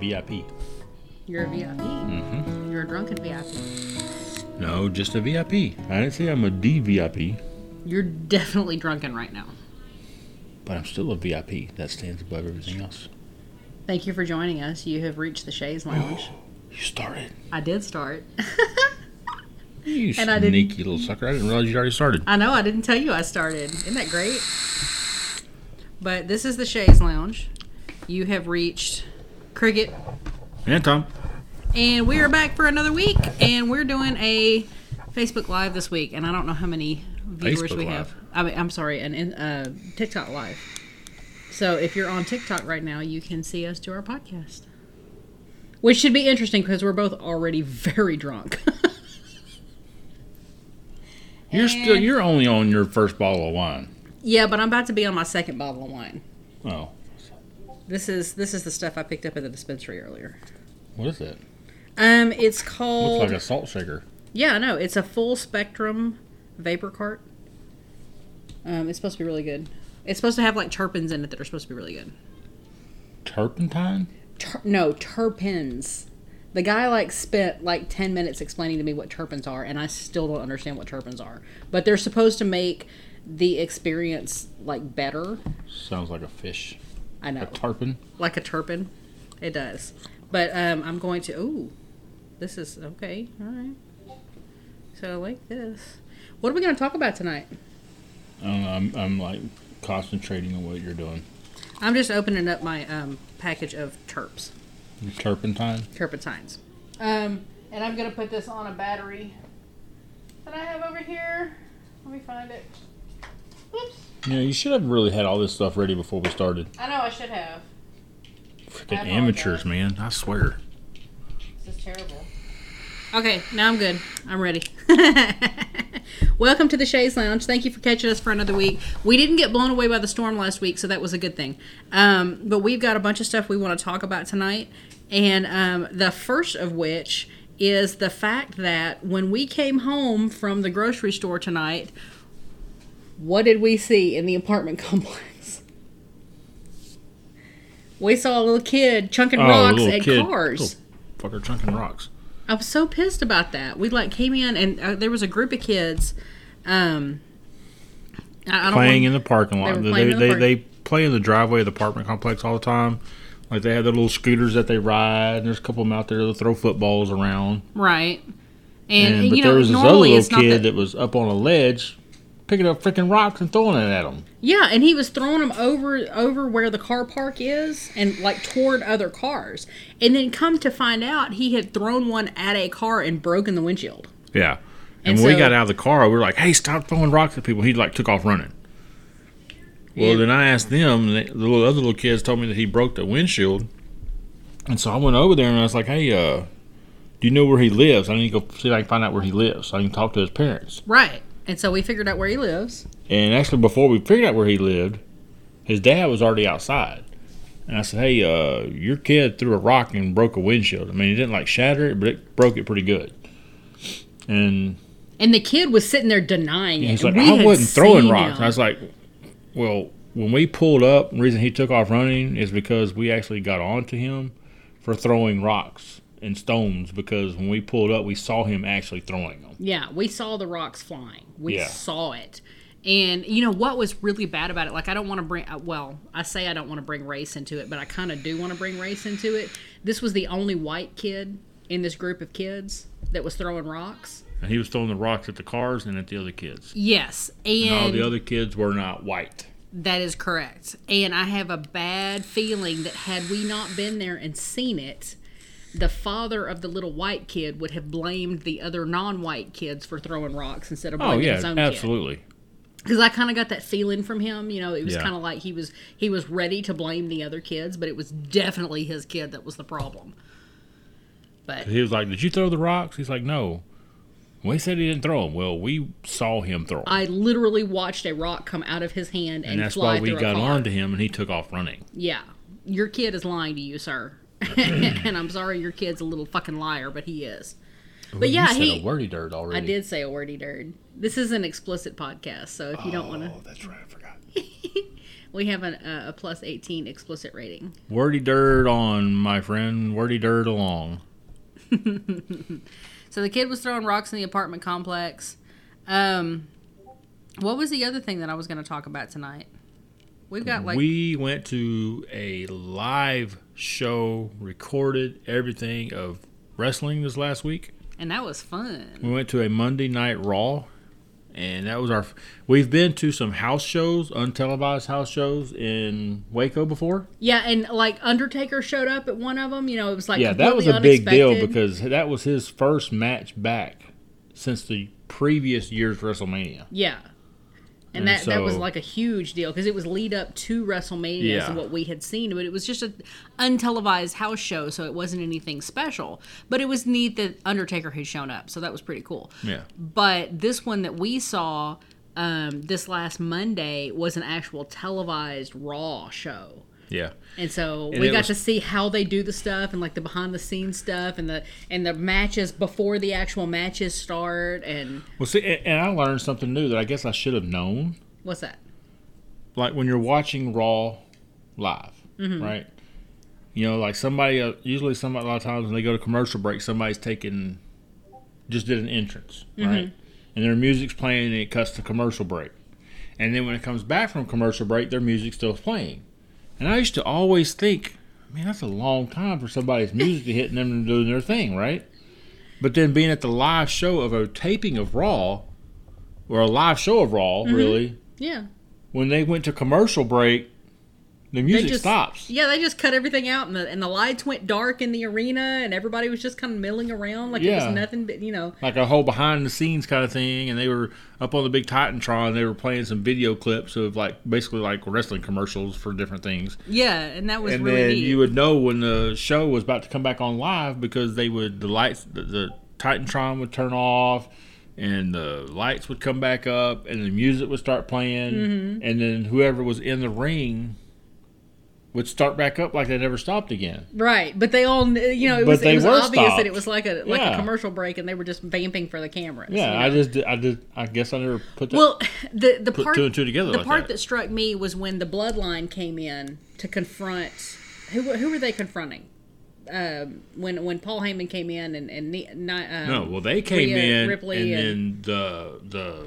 VIP. You're a VIP. Mm-hmm. You're a drunken VIP. No, just a VIP. I didn't say I'm a DVIP, You're definitely drunken right now. but I'm still a VIP. That stands above everything else. Thank you for joining us. You have reached the Shays Lounge. You started. I did start. You And I didn't- sneaky little sucker. I didn't realize you already started. I know, I didn't tell you I started. Isn't that great? But this is the Shays Lounge. You have reached Cricket, And Tom. and we are back for another week. And we're doing a Facebook Live this week, and I don't know how many viewers Facebook we Live. have. I mean, I'm sorry, an in- uh, TikTok Live. So if you're on TikTok right now, you can see us do our podcast, which should be interesting because we're both already very drunk. You're still you're only on your first bottle of wine. yeah, but I'm about to be on my second bottle of wine. Oh. This is this is the stuff I picked up at the dispensary earlier. What is it? Um, it's called. Looks like a salt shaker. yeah, no, it's a full spectrum vapor cart. Um, it's supposed to be really good. It's supposed to have like terpenes in it that are supposed to be really good. Turpentine? Ter- no, terpenes. The guy like spent like ten minutes explaining to me what terpenes are, and I still don't understand what terpenes are. But they're supposed to make the experience like better. Sounds like a fish. I A know, tarpon? like a terpene. It does. But um, I'm going to. Ooh, this is okay. All right. So I like this. What are we going to talk about tonight? I don't know. I'm, I'm like concentrating on what you're doing. I'm just opening up my um, package of terps, Turpentine? turpentines. Um, and I'm going to put this on a battery that I have over here. Let me find it. Oops. Yeah, you should have really had all this stuff ready before we started. I know I should have. Freaking amateurs, man. I swear. This is terrible. Okay, now I'm good. I'm ready. Welcome to the Shays Lounge. Thank you for catching us for another week. We didn't get blown away by the storm last week, so that was a good thing. Um, but we've got a bunch of stuff we want to talk about tonight, and um, the first of which is the fact that when we came home from the grocery store tonight, what did we see in the apartment complex? We saw a little kid chunking Oh, rocks at kid. cars. Fucker chunking rocks. I was so pissed about that. We like came in and uh, there was a group of kids. Um, I, I don't Playing in the parking lot. They They, they, the they, park- they play in the driveway of the apartment complex all the time. Like they have their little scooters that they ride. And there's a couple of them out there that throw footballs around. right, and, And, but know there was this other little kid that. that was up on a ledge, picking up freaking rocks and throwing it at them. yeah, and he was throwing them over over where the car park is and like toward other cars. And then come to find out, he had thrown one at a car and broken the windshield. Yeah. And, And when we got out of the car, we were like, "Hey, stop throwing rocks at people." He like took off running. Well, Yeah. then I asked them, and the little other little kids told me that he broke the windshield. And so I went over there and I was like, "Hey, uh, do you know where he lives? I need to go see if I can find out where he lives, so I can talk to his parents." Right. And so we figured out where he lives. And actually, before we figured out where he lived, his dad was already outside. And I said, "Hey, uh, your kid threw a rock and broke a windshield. I mean, he didn't like shatter it, but it broke it pretty good." And And the kid was sitting there denying it. he's and like, we "I had wasn't throwing seen rocks." him. I was like, "Well, when we pulled up, the reason he took off running is because we actually got onto him for throwing rocks and stones. Because when we pulled up, we saw him actually throwing them. Yeah, we saw the rocks flying. We Yeah. saw it. And you know what was really bad about it? Like I don't want to bring uh, well, I say I don't want to bring race into it, but I kind of do want to bring race into it. This was the only white kid in this group of kids that was throwing rocks. And he was throwing the rocks at the cars and at the other kids. Yes, And all the other kids were not white." that is correct. And I have a bad feeling that had we not been there and seen it, the father of the little white kid would have blamed the other non-white kids for throwing rocks instead of Oh blaming yeah, his own kid. absolutely. because I kind of got that feeling from him. You know, it was Yeah. kind of like he was he was ready to blame the other kids, but it was definitely his kid that was the problem. But He was like, "Did you throw the rocks?" He's like, "No." We said he didn't throw them. Well, we saw him throw 'em. I literally watched a rock come out of his hand and, and that's fly why we got car. on to him, and he took off running. Yeah, your kid is lying to you, sir. and I'm sorry, your kid's a little fucking liar, but he is. But yeah, you said he. a wordy dirt already. I did say a wordy dirt. This is an explicit podcast, so if you don't want to. Oh, that's right. I forgot. We have an, uh, a plus 18 explicit rating. Wordy dirt on, my friend. Wordy dirt along. So the kid was throwing rocks in the apartment complex. Um, what was the other thing that I was going to talk about tonight? We've got like we went to a live show, recorded everything of wrestling this last week. and that was fun. We went to a Monday Night Raw, and that was our. We've been to some house shows, untelevised house shows in Waco before. Yeah, and like Undertaker showed up at one of them. You know, it was like yeah, that was a completely big deal because that was his first match back since the previous year's WrestleMania. yeah. And, And that, that was like a huge deal because it was lead up to WrestleMania Yeah. and what we had seen, but it was just a untelevised house show, so it wasn't anything special. But it was neat that Undertaker had shown up, so that was pretty cool. Yeah, But this one that we saw um, this last Monday was an actual televised Raw show. Yeah. And so And we got was- to see how they do the stuff and like the behind the scenes stuff and the and the matches before the actual matches start and Well, see, and, and I learned something new that I guess I should have known. what's that? like when you're watching Raw live, Mm-hmm. right? You know, like somebody, uh, usually somebody, a lot of times when they go to commercial break, somebody's taking, just did an entrance, Mm-hmm. right? And their music's playing and it cuts to commercial break. And then when it comes back from commercial break, their music's still playing. And I used to always think, man, that's a long time for somebody's music to hit them and them doing their thing, right? But then being at the live show of a taping of Raw, or a live show of Raw, Mm-hmm. really, Yeah. when they went to commercial break, the music just- stops. Yeah, they just cut everything out and the and the lights went dark in the arena and everybody was just kind of milling around like it was nothing but you know Like a whole behind the scenes kind of thing, and they were up on the big Titantron. They were playing some video clips of like basically like wrestling commercials for different things. yeah, and that was and really then neat. you would know when the show was about to come back on live because they would the lights the, the Titantron would turn off and the lights would come back up and the music would start playing Mm-hmm. and then whoever was in the ring would start back up like they never stopped again. Right, but they all, you know, it But was, they it was were obvious that it was like a like a commercial break, and they were just vamping for the cameras. Yeah, you I just I did I guess I never put that Well, the the part two and two together the like part that. that. struck me was when the bloodline came in to confront who were- who were they confronting? Um, when when Paul Heyman came in and and Ne- um, No, well they came Rhea in Ripley and, and- then the the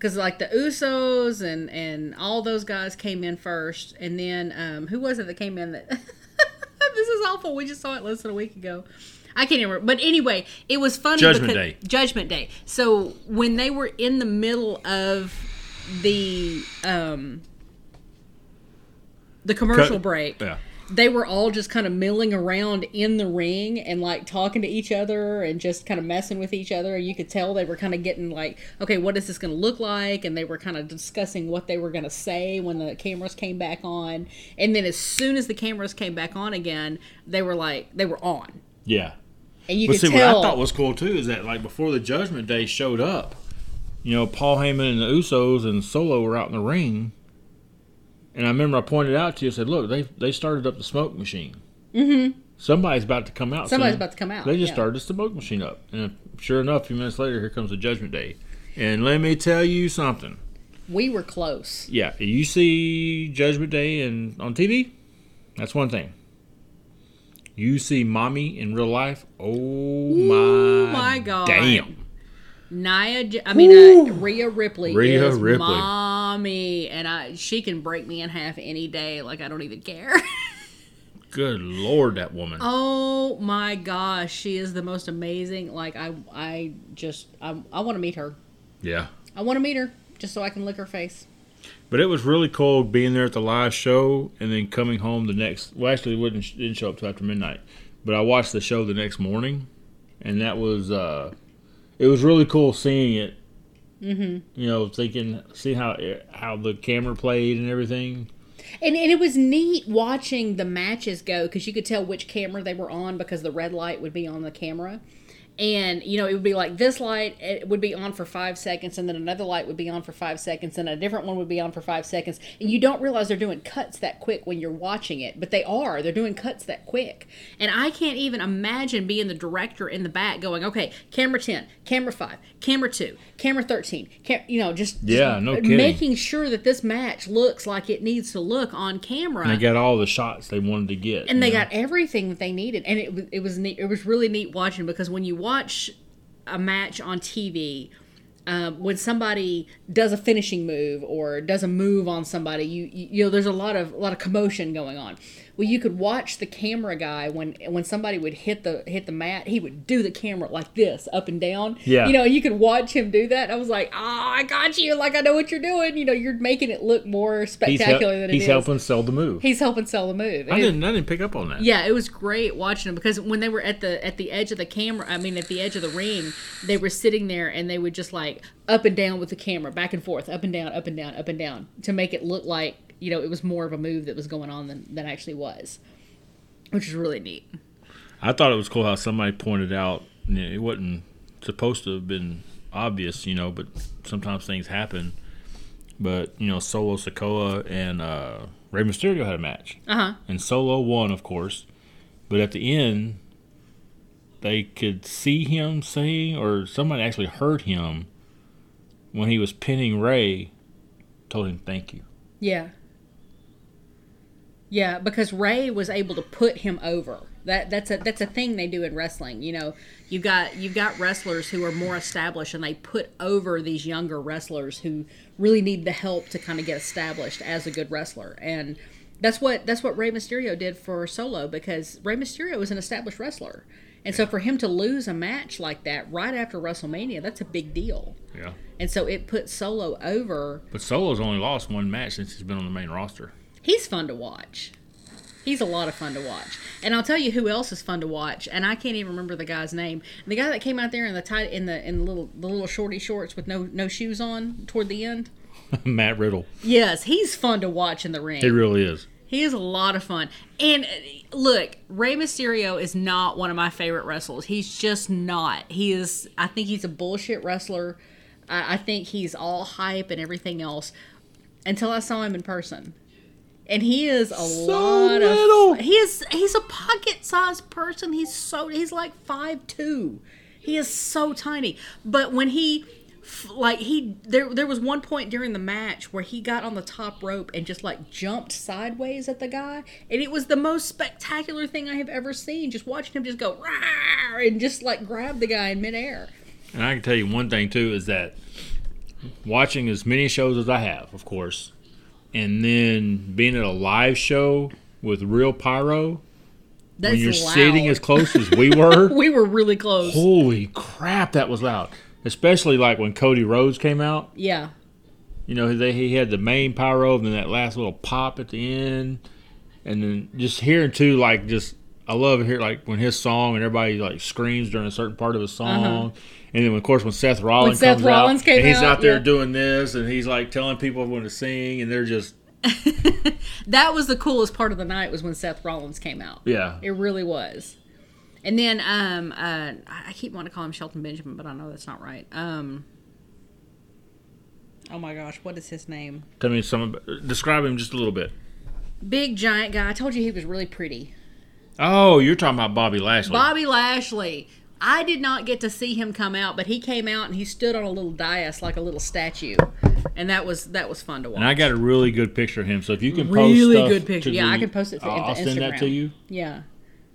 because like the Usos and and all those guys came in first, and then um, who was it that came in that? this is awful. We just saw it less than a week ago. I can't remember, but anyway, it was funny. Judgment because, Day. Judgment Day. So when they were in the middle of the um the commercial Cut- break, yeah. They were all just kind of milling around in the ring and like talking to each other and just kind of messing with each other. And you could tell they were kind of getting like, okay, what is this going to look like? And they were kind of discussing what they were going to say when the cameras came back on. And then as soon as the cameras came back on again, they were like, they were on. Yeah. And you But could see, tell. what I thought was cool too is that like before the Judgment Day showed up, you know, Paul Heyman and the Usos and Solo were out in the ring, and I remember I pointed out to you, I said, "Look, they they started up the smoke machine. Mm-hmm. Somebody's about to come out. Somebody's soon." about to come out, They just yeah. started the smoke machine up, and sure enough, a few minutes later, here comes the Judgment Day. And let me tell you something. we were close. Yeah, you see Judgment Day and on TV, that's one thing. You see mommy in real life. Oh my, my God. Damn. Nia, I mean, uh, Rhea Ripley Rhea is Ripley. mommy, and I she can break me in half any day. Like I don't even care. Good lord, that woman. oh my gosh, she is the most amazing. Like I, I just, I, I want to meet her. Yeah. I want to meet her just so I can lick her face. But it was really cool being there at the live show and then coming home the next. Well, actually, it wouldn't didn't show up till after midnight. But I watched the show the next morning, and that was uh, it was really cool seeing it. Mm-hmm. You know, thinking, see how how the camera played and everything. And, and it was neat watching the matches go because you could tell which camera they were on because the red light would be on the camera. And you know it would be like this light it would be on for five seconds and then another light would be on for five seconds and a different one would be on for five seconds and you don't realize they're doing cuts that quick when you're watching it but they are they're doing cuts that quick and i can't even imagine being the director in the back going okay camera 10 camera 5 camera 2 camera 13 cam- you know just Yeah, no kidding. making sure that this match looks like it needs to look on camera And they got all the shots they wanted to get. and they know? got everything that they needed and it it was neat, it was really neat watching because when you watch a match on TV um, when somebody does a finishing move or does a move on somebody you you know there's a lot of a lot of commotion going on well you could watch the camera guy when when somebody would hit the hit the mat he would do the camera like this up and down Yeah. you know you could watch him do that and I was like oh I got you like I know what you're doing you know you're making it look more he's, hel- spectacular than it he's is. helping sell the move. he's helping sell the move I it- didn't. I didn't pick up on that. yeah, it was great watching them because when they were at the at the edge of the camera, I mean at the edge of the ring, they were sitting there and they would just like up and down with the camera, back and forth, up and down, up and down, up and down, to make it look like you know it was more of a move that was going on than than actually was, which is really neat. I thought it was cool how somebody pointed out you know, it wasn't supposed to have been obvious, you know, but sometimes things happen. But you know, Solo Sikoa and uh, Rey Mysterio had a match, Uh huh. and Solo won, of course. But at the end, they could see him saying, or somebody actually heard him when he was pinning Rey. Told him thank you. Yeah. Yeah, because Rey was able to put him over. That that's a that's a thing they do in wrestling. You know, you've got you've got wrestlers who are more established and they put over these younger wrestlers who really need the help to kind of get established as a good wrestler. And that's what that's what Rey Mysterio did for Solo because Rey Mysterio was an established wrestler. And so for him to lose a match like that right after WrestleMania, that's a big deal. Yeah. And so it put Solo over But Solo's only lost one match since he's been on the main roster. He's fun to watch. He's a lot of fun to watch. And I'll tell you who else is fun to watch, and I can't even remember the guy's name. The guy that came out there in the tight in the in the little the little shorty shorts with no no shoes on toward the end. Matt Riddle. Yes, he's fun to watch in the ring. He really is. He is a lot of fun. And uh, look, Rey Mysterio is not one of my favorite wrestlers. He's just not. He is. I think he's a bullshit wrestler. I, I think he's all hype and everything else. Until I saw him in person, and he is a lot little. of. He is. He's a pocket-sized person. He's so. He's like five two. He is so tiny. But when he like he there there was one point during the match where he got on the top rope and just like jumped sideways at the guy and it was the most spectacular thing I have ever seen just watching him just go Rawr! and just like grab the guy in midair. And I can tell you one thing too is that watching as many shows as I have, of course, and then being at a live show with real pyro That's when you're loud. sitting as close as we were. we were really close. holy crap, that was loud. Especially like when Cody Rhodes came out. yeah. You know, they, he had the main pyro and then that last little pop at the end, and then just hearing too like just I love hear like when his song and everybody like screams during a certain part of his song, and then of course when Seth Rollins Uh-huh. Seth comes Rollins out came and he's out, out there yeah. doing this and he's like telling people when to sing and they're just That was the coolest part of the night was when Seth Rollins came out. yeah It really was. And then um uh I I keep wanting to call him Shelton Benjamin, but I know that's not right. Um Oh my gosh, what is his name? Tell me some describe him just a little bit. Big giant guy. I told you he was really pretty. Oh, you're talking about Bobby Lashley. Bobby Lashley. I did not get to see him come out, but he came out and he stood on a little dais like a little statue, and that was that was fun to watch. and I got a really good picture of him. So if you can post Really good picture. Yeah, the- I can post it to- I'll, send that to Instagram. you. yeah,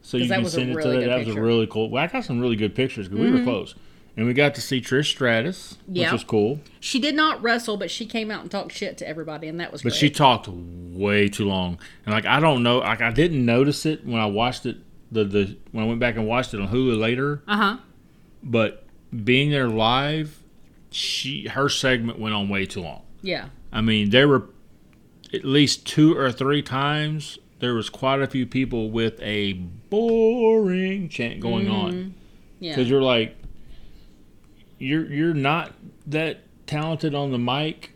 So you can send it really to that. That was a. Mm-hmm. really cool. Well, I got some really good pictures because we were close, and we got to see Trish Stratus, which was cool. she did not wrestle, but she came out and talked shit to everybody, and that was. But great. she talked way too long, and like I don't know, like I didn't notice it when I watched it. The the when I went back and watched it on Hulu later, Uh huh. but being there live, she her segment went on way too long. Yeah. I mean, there were at least two or three times there was quite a few people with a boring chant going on Mm-hmm. Yeah. because you're like, you're you're not that talented on the mic.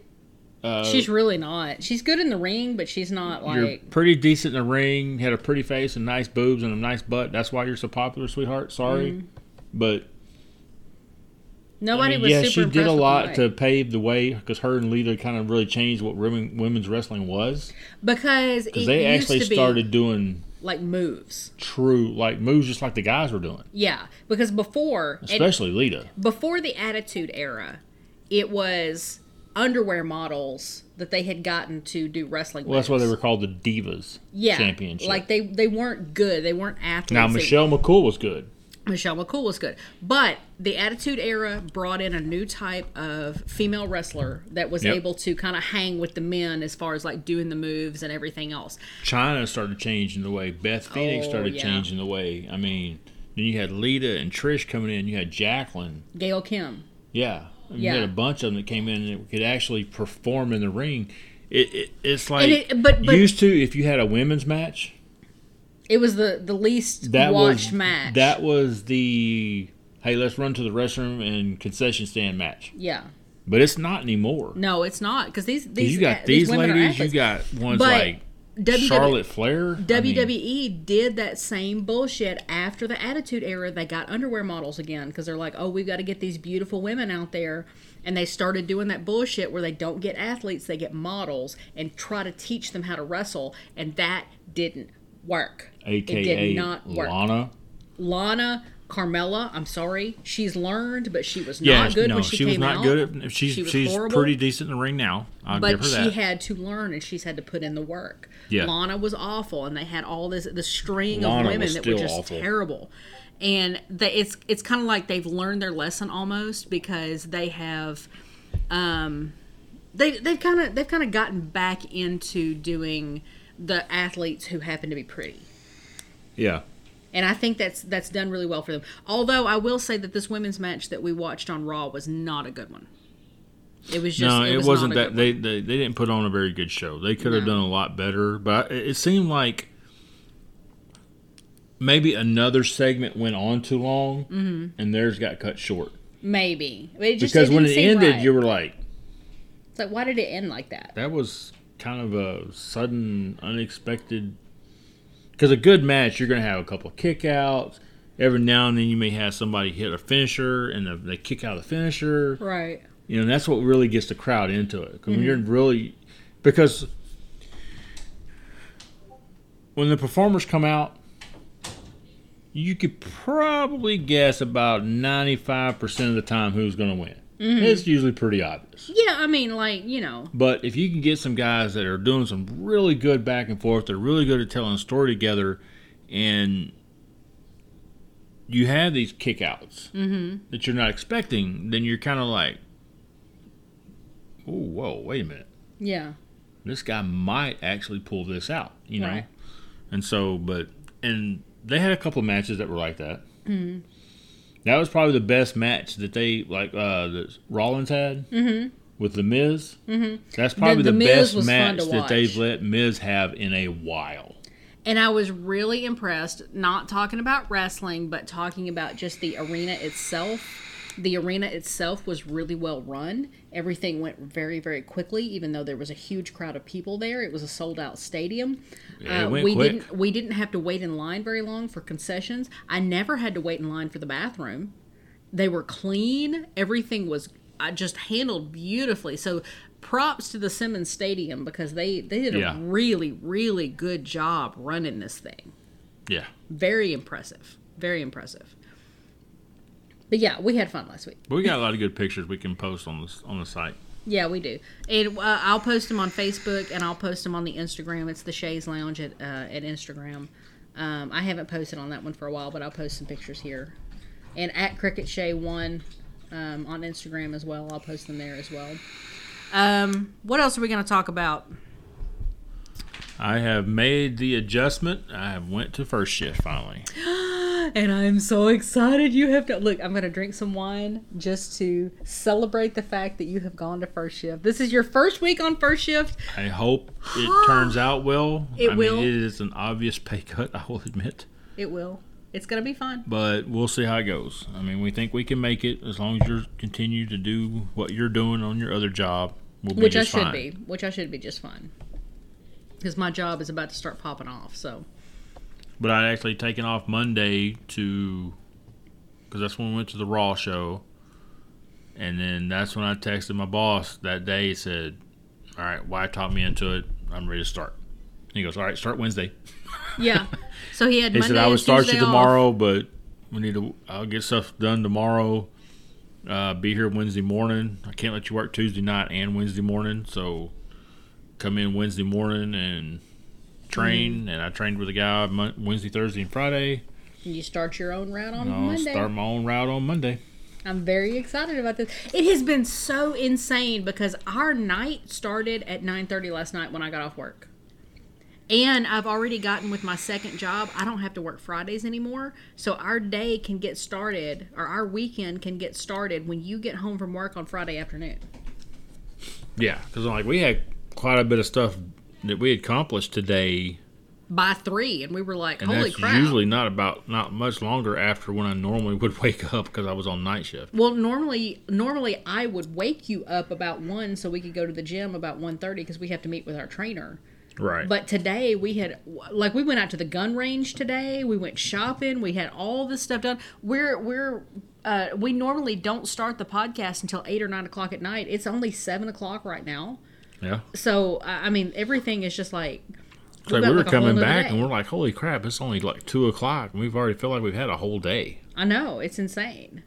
Uh, She's really not. She's good in the ring, but she's not you're like. pretty decent in the ring. Had a pretty face and nice boobs and a nice butt. That's why you're so popular, sweetheart. Sorry, Mm-hmm. but Nobody I mean, was yeah, super she did a lot to pave the way because her and Lita kind of really changed what women, women's wrestling was. because they actually started doing like moves. true like moves just like the guys were doing, Yeah, because before especially Lita. before the Attitude Era, it was underwear models that they had gotten to do wrestling. Well, that's why they were called the Divas yeah, Championship. Like they they weren't good. They weren't athletes. now Michelle McCool was good. Michelle McCool was good. But the Attitude Era brought in a new type of female wrestler that was Yep. able to kind of hang with the men as far as like doing the moves and everything else. Chyna started changing the way. Beth Phoenix Oh, started yeah. changing the way. I mean, then you had Lita and Trish coming in. You had Jacqueline. Gail Kim. Yeah. I mean, Yeah. You had a bunch of them that came in and could actually perform in the ring. It, it it's like it- but- but- used to if you had a women's match. It was the the least That watched was match. That was the hey, let's run to the restroom and concession stand match. yeah. But it's not anymore. No, it's not because these 'Cause these you got uh, these, are ladies. You got ones But like WWE Charlotte Flair. I mean, WWE did that same bullshit after the Attitude Era. They got underwear models again because they're like, oh, we've got to get these beautiful women out there. And they started doing that bullshit where they don't get athletes, they get models and try to teach them how to wrestle. And that didn't work. AKA it did not work. Lana. Lana, Carmella, I'm sorry. She's learned, but she was Yeah, not good no, when she, she was came not out. good at. She's She was she's horrible. pretty decent in the ring now. I'll give but she had to learn and she's had to put in the work. Yeah. Lana was awful and they had all this the string Lana of women that were just awful. terrible. And they, it's it's kind of like they've learned their lesson almost because they have um they they've kind of they've kind of gotten back into doing the athletes who happen to be pretty. Yeah. And I think that's that's done really well for them. Although I will say that this women's match that we watched on Raw was not a good one. It was just no, it, it, was not that. They, they they didn't put on a very good show. They could have No. done a lot better, but it, it seemed like maybe another segment went on too long, Mm-hmm. and theirs got cut short. Maybe It just, Because when it ended, right. you were like, It's like, why did it end like that? that was kind of a sudden, unexpected. Because a good match, you're going to have a couple of kickouts. Every now and then, you may have somebody hit a finisher, and the, they kick out the finisher. Right. You know, and that's what really gets the crowd into it. 'Cause when you're Mm-hmm. really, because when the performers come out, you could probably guess about 95% of the time who's going to win. Mm-hmm. It's usually pretty obvious. Yeah, I mean, like, you know, But if you can get some guys that are doing some really good back and forth, they're really good at telling a story together, and you have these kickouts that you're not expecting, then you're kind of like, oh, whoa, wait a minute. yeah. This guy might actually pull this out, you know? Right. And so, but, and they had a couple of matches that were like that. That was probably the best match that they, like, uh, that Rollins had with The Miz. Mm-hmm. That's probably The the, Miz best match that they've let Miz have in a while. And I was really impressed, not talking about wrestling, but talking about just the arena itself. The arena itself was really well run. Everything went very, very quickly, even though there was a huge crowd of people there. It was a sold out stadium. Yeah, Uh, we quick. didn't we didn't have to wait in line very long for concessions. I never had to wait in line for the bathroom. They were clean. Everything was uh, just handled beautifully. So props to the Simmons Stadium because they they did Yeah. a really really good job running this thing. Yeah. Very impressive. Very impressive. But yeah, we had fun last week. We got a lot of good pictures we can post on the, on the site. Yeah, we do. And uh, I'll post them on Facebook and I'll post them on the Instagram. It's the Shays Lounge at uh, at Instagram. Um, I haven't posted on that one for a while, but I'll post some pictures here. And at Cricket Shay One um, on Instagram as well. I'll post them there as well. Um, what else are we going to talk about? I have made the adjustment. I have went to first shift finally. And I'm so excited you have to look. I'm going to drink some wine just to celebrate the fact that you have gone to first shift. This is your first week on first shift. I hope it turns out well. It I will. Mean, it is an obvious pay cut, I will admit. It will. It's going to be fun. But we'll see how it goes. I mean, we think we can make it as long as you continue to do what you're doing on your other job. We'll be which I should fine. be, which I should be just fine. Because my job is about to start popping off. So But I'd actually taken off Monday to, because that's when we went to the Raw show. And then that's when I texted my boss that day. He said, "All right, why talk me into it? I'm ready to start." He goes, "All right, start Wednesday." Yeah. So he had He Monday said, "I would start Tuesday you off. tomorrow, but we need to. I'll get stuff done tomorrow. Uh, be here Wednesday morning. I can't let you work Tuesday night and Wednesday morning. So come in Wednesday morning and train. Mm-hmm. And I trained with a guy Wednesday, Thursday, and Friday. And you start your own route on And I'll Monday. start my own route on Monday. I'm very excited about this. It has been so insane because our night started at 9:30 last night when I got off work. And I've already gotten with my second job. I don't have to work Fridays anymore. So our day can get started or our weekend can get started when you get home from work on Friday afternoon. Yeah, because like we had quite a bit of stuff that we accomplished today, By 3 and we were like, and "Holy crap." usually not about not much longer after when I normally would wake up because I was on night shift. Well, normally normally I would wake you up about 1 so we could go to the gym about 1:30 because we have to meet with our trainer. Right. But today we had like we went out to the gun range today. We went shopping. We had all this stuff done. We're we're uh, we normally don't start the podcast until eight or nine o'clock at night. It's only seven o'clock right now. Yeah. So I mean everything is just like like we were like coming back day. and we're like, holy crap, it's only like two o'clock and we've already felt like we've had a whole day. I know it's insane.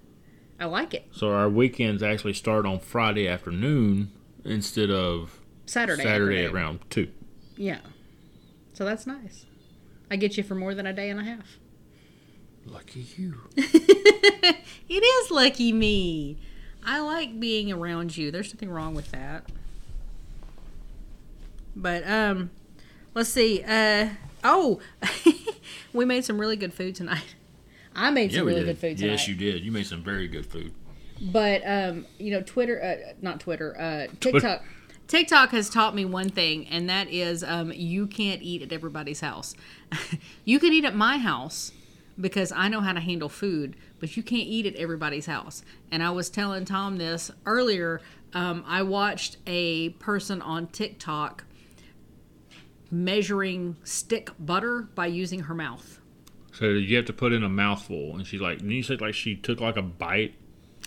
I like it. So our weekends actually start on Friday afternoon instead of Saturday. Saturday afternoon. around two. Yeah. So that's nice. I get you for more than a day and a half. Lucky you. It is lucky me. I like being around you. There's nothing wrong with that. But um let's see. Uh oh, we made some really good food tonight. I made Yeah, some really did. good food tonight. Yes, you did. You made some very good food. But um, you know, Twitter, uh, not Twitter, uh, TikTok. TikTok has taught me one thing, and that is um, you can't eat at everybody's house. you can eat at my house because I know how to handle food, but you can't eat at everybody's house. And I was telling Tom this earlier. Um, I watched a person on TikTok measuring stick butter by using her mouth. So you have to put in a mouthful, and she's like, and you said like she took like a bite.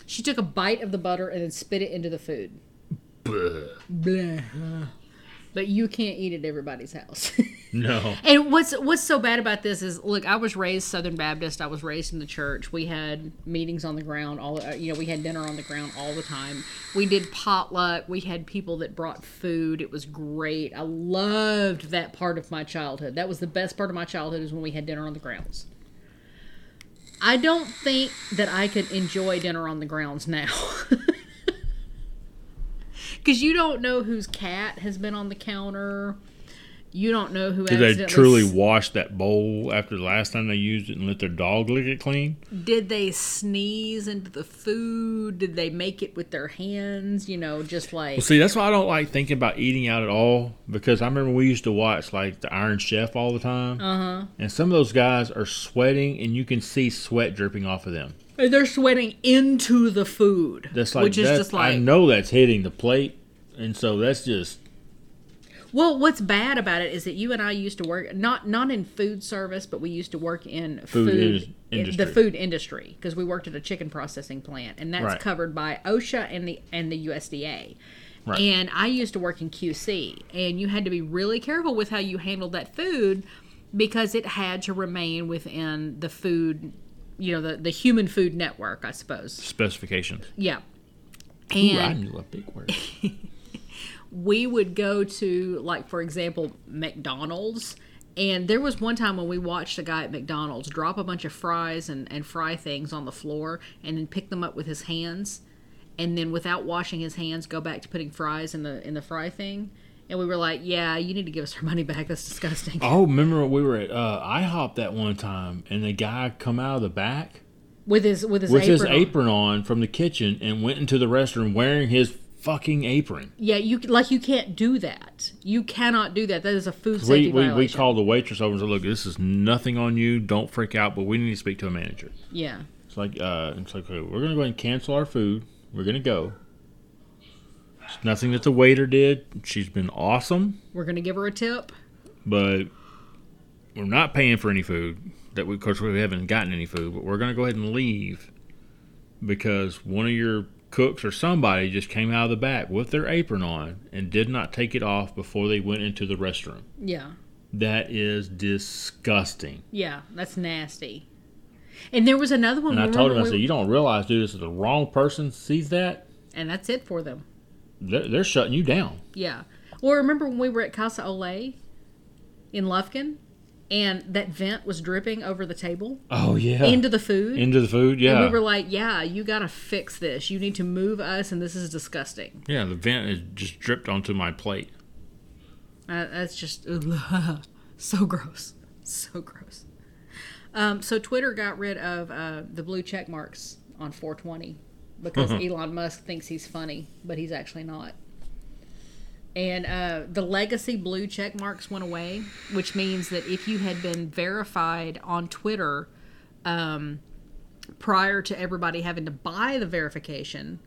She took a bite of the butter and then spit it into the food. Bleh. Blah. But you can't eat at everybody's house. No. and what's what's so bad about this is, look, I was raised Southern Baptist. I was raised in the church. We had meetings on the ground. All uh, you know, we had dinner on the ground all the time. We did potluck. We had people that brought food. It was great. I loved that part of my childhood. That was the best part of my childhood is when we had dinner on the grounds. I don't think that I could enjoy dinner on the grounds now. Because you don't know whose cat has been on the counter. You don't know who Did they truly s- wash that bowl after the last time they used it and let their dog lick it clean? did they sneeze into the food? Did they make it with their hands? You know, just like Well, see, that's why I don't like thinking about eating out at all because I remember we used to watch like the Iron Chef all the time, uh-huh. and some of those guys are sweating, and you can see sweat dripping off of them. They're sweating into the food, That's like which is that- just like I know that's hitting the plate, and so that's just Well, what's bad about it is that you and I used to work not not in food service, but we used to work in Food food, indus- in industry. the food industry because we worked at a chicken processing plant, and that's Right. covered by OSHA and the and the USDA. Right. And I used to work in QC, and you had to be really careful with how you handled that food because it had to remain within the food, you know, the the human food network, I suppose. specifications. Yeah. Ooh, And I knew a big word. we would go to like for example mcdonald's and there was one time when we watched a guy at mcdonald's drop a bunch of fries and, and fry things on the floor and then pick them up with his hands and then without washing his hands go back to putting fries in the in the fry thing and we were like yeah you need to give us our money back that's disgusting oh, remember we were at uh, IHOP that one time, and the guy come out of the back with his with his with apron his on. apron on from the kitchen and went into the restroom wearing his fucking apron. yeah you like you can't do that you cannot do that that is a food We, safety we, we violation called the waitress over and said, "Look, this is nothing on you. Don't freak out, but we need to speak to a manager." yeah It's like, uh, it's like, okay, we're gonna go ahead and cancel our food. We're gonna go. It's nothing that the waiter did. She's been awesome, we're gonna give her a tip but we're not paying for any food. That we, of course, we haven't gotten any food, but we're gonna go ahead and leave because one of your cooks or somebody just came out of the back with their apron on and did not take it off before they went into the restroom. Yeah. That is disgusting. Yeah, that's nasty. And there was another one. And I remember told him, I we- said, you don't realize, dude, this is the wrong person sees that, and that's it for them. They're, they're shutting you down. Yeah. Well, remember when we were at Casa Olé in Lufkin, and that vent was dripping over the table Oh, yeah. into the food. Into the food, yeah. And we were like, "Yeah, you got to fix this. You need to move us, and this is disgusting." yeah, the vent is just dripped onto my plate. Uh, that's just ugh, so gross, so gross. Um, so Twitter got rid of uh, the blue check marks on 420 because Elon Musk thinks he's funny, but he's actually not. And uh, the legacy blue check marks went away, which means that if you had been verified on Twitter um, prior to everybody having to buy the verification,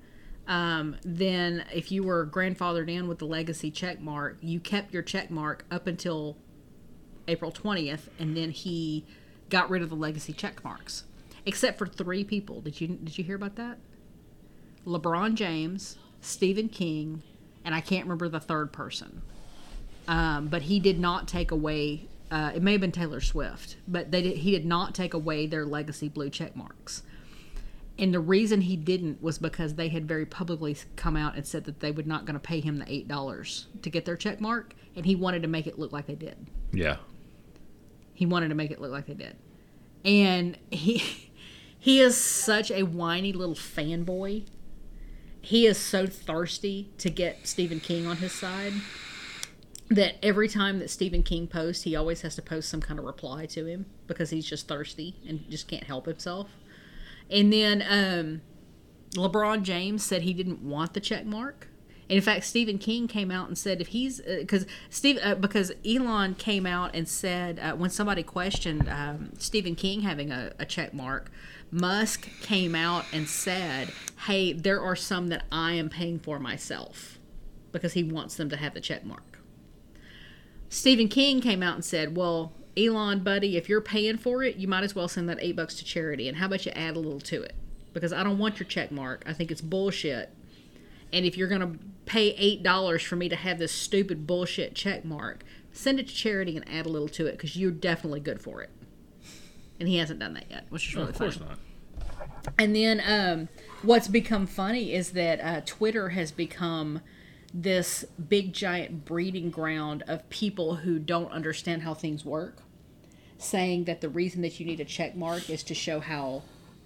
um, then if you were grandfathered in with the legacy check mark, you kept your check mark up until April 20th, and then he got rid of the legacy check marks, except for three people. Did you did you hear about that? LeBron James, Stephen King, and I can't remember the third person. Um, but he did not take away. Uh, it may have been Taylor Swift, but they did, he did not take away their legacy blue check marks. And the reason he didn't was because they had very publicly come out and said that they were not going to pay him the eight dollars to get their check mark, and he wanted to make it look like they did. Yeah. He wanted to make it look like they did. And he he is such a whiny little fanboy. He is so thirsty to get Stephen King on his side that every time that Stephen King posts, he always has to post some kind of reply to him because he's just thirsty and just can't help himself. And then um, LeBron James said he didn't want the check mark. And in fact, Stephen King came out and said if he's because Steve uh, because Elon came out and said uh, when somebody questioned um, Stephen King having a, a check mark, Musk came out and said, "Hey, there are some that I am paying for myself because he wants them to have the check mark." Stephen King came out and said, "Well, Elon, buddy, if you're paying for it, you might as well send that eight bucks to charity. And how about you add a little to it? Because I don't want your check mark. I think it's bullshit. And if you're gonna pay eight dollars for me to have this stupid bullshit check mark, send it to charity and add a little to it because you're definitely good for it." And he hasn't done that yet, which is really of course not. And then um, what's become funny is that uh, Twitter has become this big giant breeding ground of people who don't understand how things work, saying that the reason that you need a check mark is to show how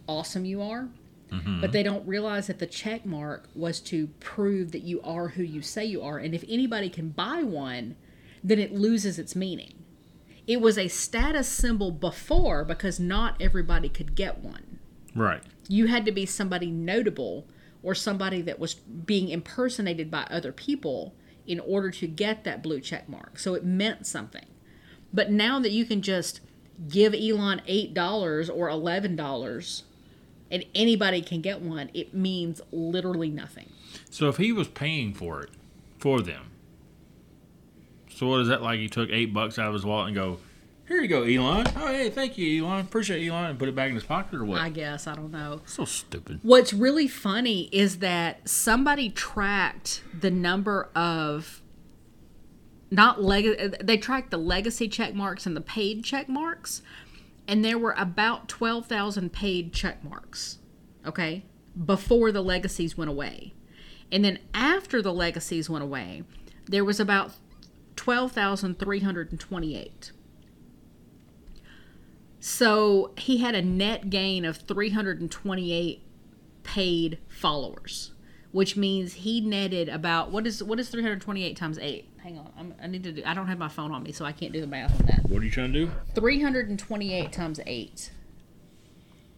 awesome you are. But they don't realize that the check mark was to prove that you are who you say you are. And if anybody can buy one, then it loses its meaning. It was a status symbol before because not everybody could get one Right. you had to be somebody notable or somebody that was being impersonated by other people in order to get that blue check mark. So it meant something. But now that you can just give Elon $8 or $11 and anybody can get one, it means literally nothing. So if he was paying for it, for them, so what is that like? He took eight bucks out of his wallet and go, "Here you go, Elon. Oh, hey, thank you, Elon. Appreciate it, Elon," and put it back in his pocket or what? I guess, I don't know. so stupid. What's really funny is that somebody tracked the number of not leg they tracked the legacy check marks and the paid check marks and there were about 12,000 paid check marks okay before the legacies went away and then after the legacies went away there was about 12,328 so he had a net gain of 328 paid followers, which means he netted about what is what is 328 times 8? Hang on. I'm, I need to do I don't have my phone on me so I can't do the math on that. What are you trying to do? 328 times 8.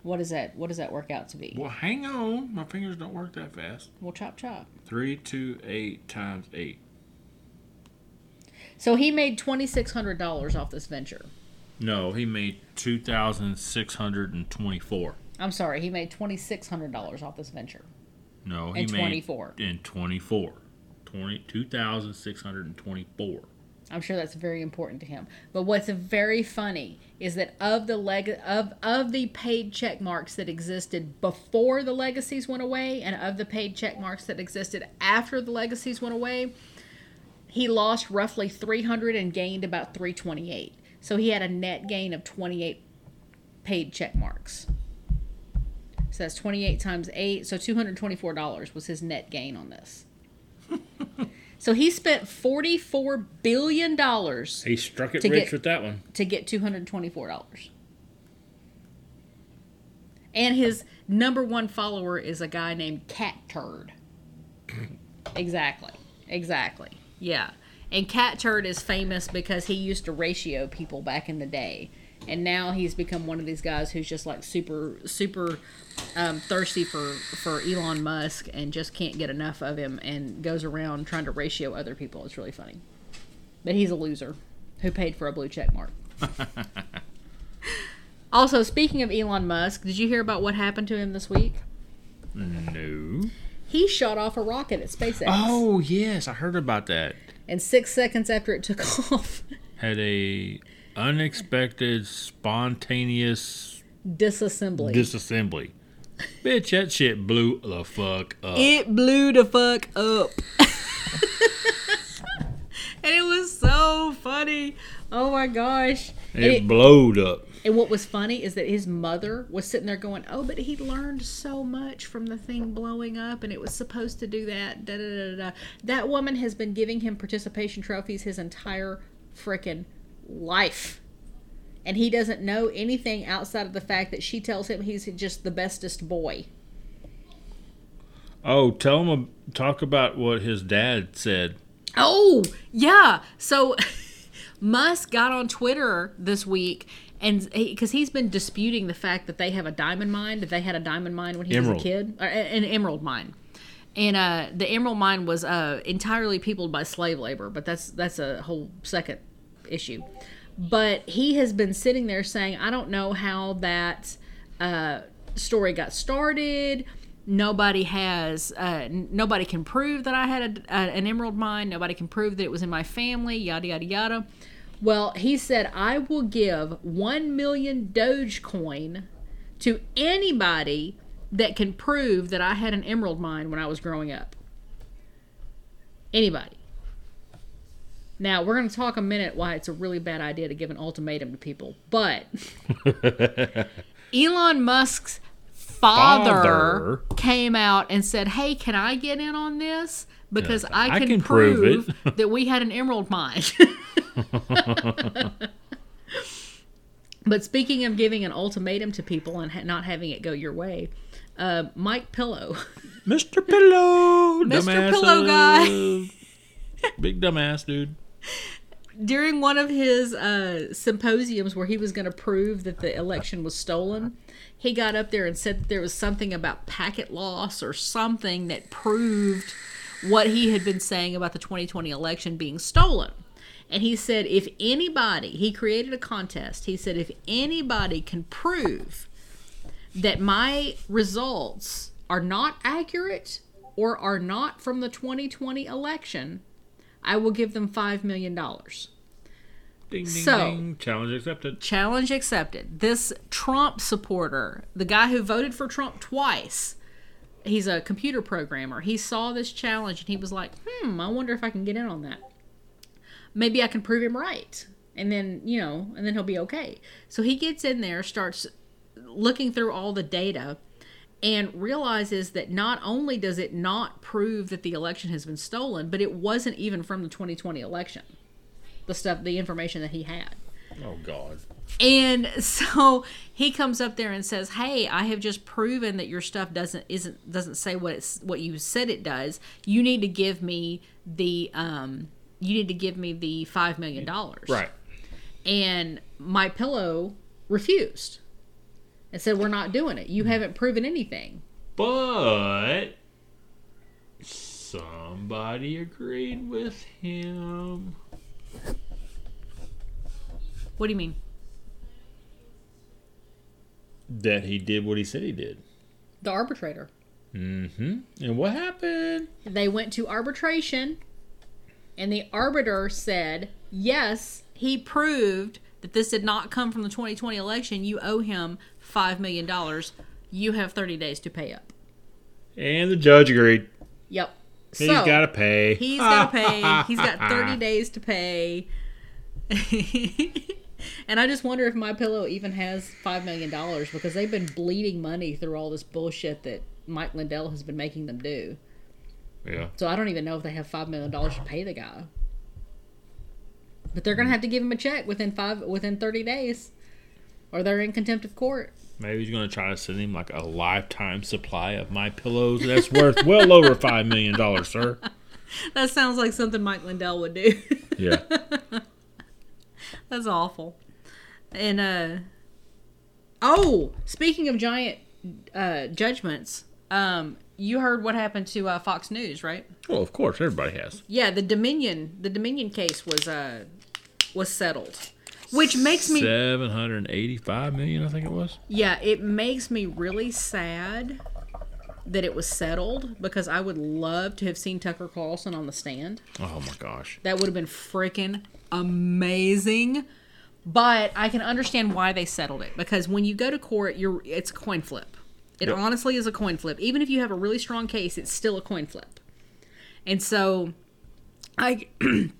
What is that? What does that work out to be? Well, hang on. My fingers don't work that fast. Well, chop chop. Three, two, eight times eight. So he made $2600 off this venture. No, he made two thousand six hundred and twenty-four. I'm sorry, he made $2600 off this venture. No, he And made 24. in twenty-four. Twenty two thousand six hundred and twenty-four. I'm sure that's very important to him. But what's very funny is that of the leg of of the paid check marks that existed before the legacies went away, and of the paid check marks that existed after the legacies went away, he lost roughly 300 and gained about 328. So he had a net gain of 28 paid check marks. So that's 28 times 8. So $224 was his net gain on this. so he spent $44 billion He struck it rich get- with that one. to get $224. And his number one follower is a guy named Cat Turd. exactly. Exactly. Yeah. And Cat Turd is famous because he used to ratio people back in the day. And now he's become one of these guys who's just like super, super um, thirsty for, for Elon Musk and just can't get enough of him and goes around trying to ratio other people. It's really funny. But he's a loser who paid for a blue check mark. also, speaking of Elon Musk, did you hear about what happened to him this week? No. He shot off a rocket at SpaceX. Oh yes, I heard about that. And six seconds after it took off, Had a unexpected, spontaneous disassembly. disassembly. Bitch, that shit blew the fuck up. it blew the fuck up. and it was so funny. Oh my gosh. It, it- blowed up. And what was funny is that his mother was sitting there going, Oh, but he learned so much from the thing blowing up and it was supposed to do that. Da, da, da, da, da. That woman has been giving him participation trophies his entire freaking life. And he doesn't know anything outside of the fact that she tells him he's just the bestest boy. Oh, tell him talk about what his dad said. Oh, yeah. So Musk got on Twitter this week and because he's been disputing the fact that they have a diamond mine, that they had a diamond mine when he Emerald. was a kid, or an emerald mine. And uh, the emerald mine was uh, entirely peopled by slave labor, but that's that's a whole second issue. But he has been sitting there saying, I don't know how that uh, story got started. Nobody has, uh, n- nobody can prove that I had a, a, an emerald mine. Nobody can prove that it was in my family, yada, yada, yada. Well, he said, I will give 1 million Dogecoin to anybody that can prove that I had an emerald mine when I was growing up. Anybody. Now, we're going to talk a minute why it's a really bad idea to give an ultimatum to people. But Elon Musk's father, Father. came out and said, Hey, can I get in on this? Because I I can, can prove prove, it." that we had an emerald mine. but speaking of giving an ultimatum to people and ha- not having it go your way, uh, Mike Pillow. Mr. Pillow, Mr. Pillow guy. big dumbass dude. during one of his uh, symposiums where he was going to prove that the election was stolen, he got up there and said that there was something about packet loss or something that proved what he had been saying about the 2020 election being stolen. And he said, if anybody, he created a contest. He said, if anybody can prove that my results are not accurate or are not from the 2020 election, I will give them $5 million. Ding, ding, So- ding. Challenge accepted. Challenge accepted. This Trump supporter, the guy who voted for Trump twice, he's a computer programmer. He saw this challenge and he was like, hmm, I wonder if I can get in on that. Maybe I can prove him right. And then, you know, and then he'll be okay. So he gets in there, starts looking through all the data, and realizes that not only does it not prove that the election has been stolen, but it wasn't even from the 2020 election. The stuff, the information that he had. Oh God. And so he comes up there and says, "Hey, I have just proven that your stuff doesn't isn't doesn't say what it's what you said it does. You need to give me the um you need to give me the 5 million dollars." Right. And my pillow refused. And said, "We're not doing it. You haven't proven anything." But somebody agreed with him. What do you mean? That he did what he said he did. The arbitrator. Mm-hmm. And what happened? They went to arbitration And the arbiter said, yes, he proved that this did not come from the 2020 election. You owe him $5 million. You have 30 days to pay up. And the judge agreed. Yep. He's So, got to pay. He's got to pay. He's got 30 days to pay. and I just wonder if My Pillow even has $5 million because they've been bleeding money through all this bullshit that Mike Lindell has been making them do. Yeah. So I don't even know if they have $5 million to pay the guy. But they're going to have to give him a check within five within 30 days or they're in contempt of court. Maybe he's going to try to send him like a lifetime supply of my pillows. That's worth well over five million dollars, sir. That sounds like something Mike Lindell would do. Yeah. That's awful. And uh oh, speaking of giant uh judgments, um you heard what happened to uh, Fox News, right? well, of course, everybody has. Yeah, the Dominion, the Dominion case was uh was settled. Which makes me seven hundred eighty-five million. I think it was. yeah, it makes me really sad that it was settled because I would love to have seen Tucker Carlson on the stand. Oh my gosh. That would have been freaking amazing. But I can understand why they settled it because when you go to court, you're it's a coin flip. It Yep. honestly is a coin flip. Even if you have a really strong case, it's still a coin flip. And so I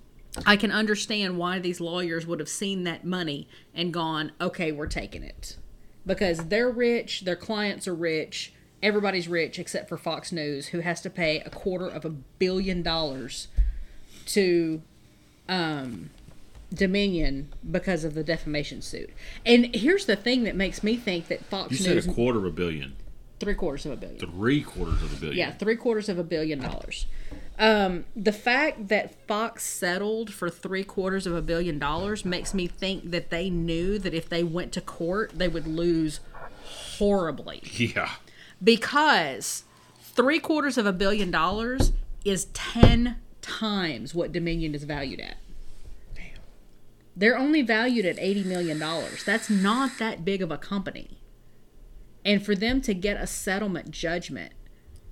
I can understand why these lawyers would have seen that money and gone, "Okay, we're taking it." Because they're rich, their clients are rich, everybody's rich except for Fox News who has to pay a quarter of a billion dollars to um, Dominion because of the defamation suit. And here's the thing that makes me think that Fox News You said News a quarter of a billion. three quarters of a billion. Three quarters of a billion. Yeah, three quarters of a billion dollars. Um, the fact that Fox settled for three quarters of a billion dollars makes me think that they knew that if they went to court, they would lose horribly Yeah. Because three quarters of a billion dollars is 10 times what Dominion is valued at. Damn. They're only valued at $80 million. That's not that big of a company. And for them to get a settlement judgment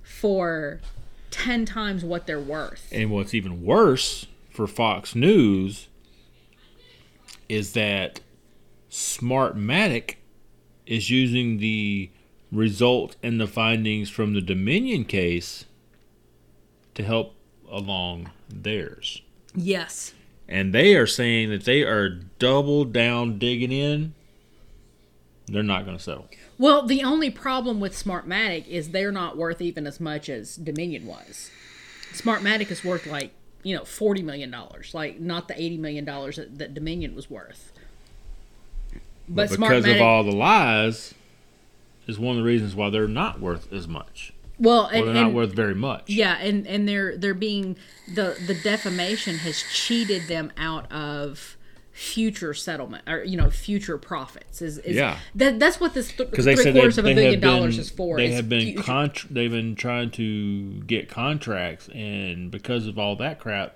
for 10 times what they're worth. And what's even worse for Fox News is that Smartmatic is using the result in the findings from the Dominion case to help along theirs. Yes. And they are saying that they are double down digging in. They're not going to settle. Well, the only problem with Smartmatic is they're not worth even as much as Dominion was. Smartmatic is worth like, you know, $40 million, like not the $80 million that, that Dominion was worth. But, But because Smartmatic, of all the lies, is one of the reasons why they're not worth as much. well, and, they're not and- worth very much. yeah, and and they're they're being the the defamation has cheated them out of future settlement or you know future profits is, is Yeah. that that's what this because three they said they, quarters of a they billion been, dollars is for They is have been future- contr they've been trying to get contracts, and because of all that crap,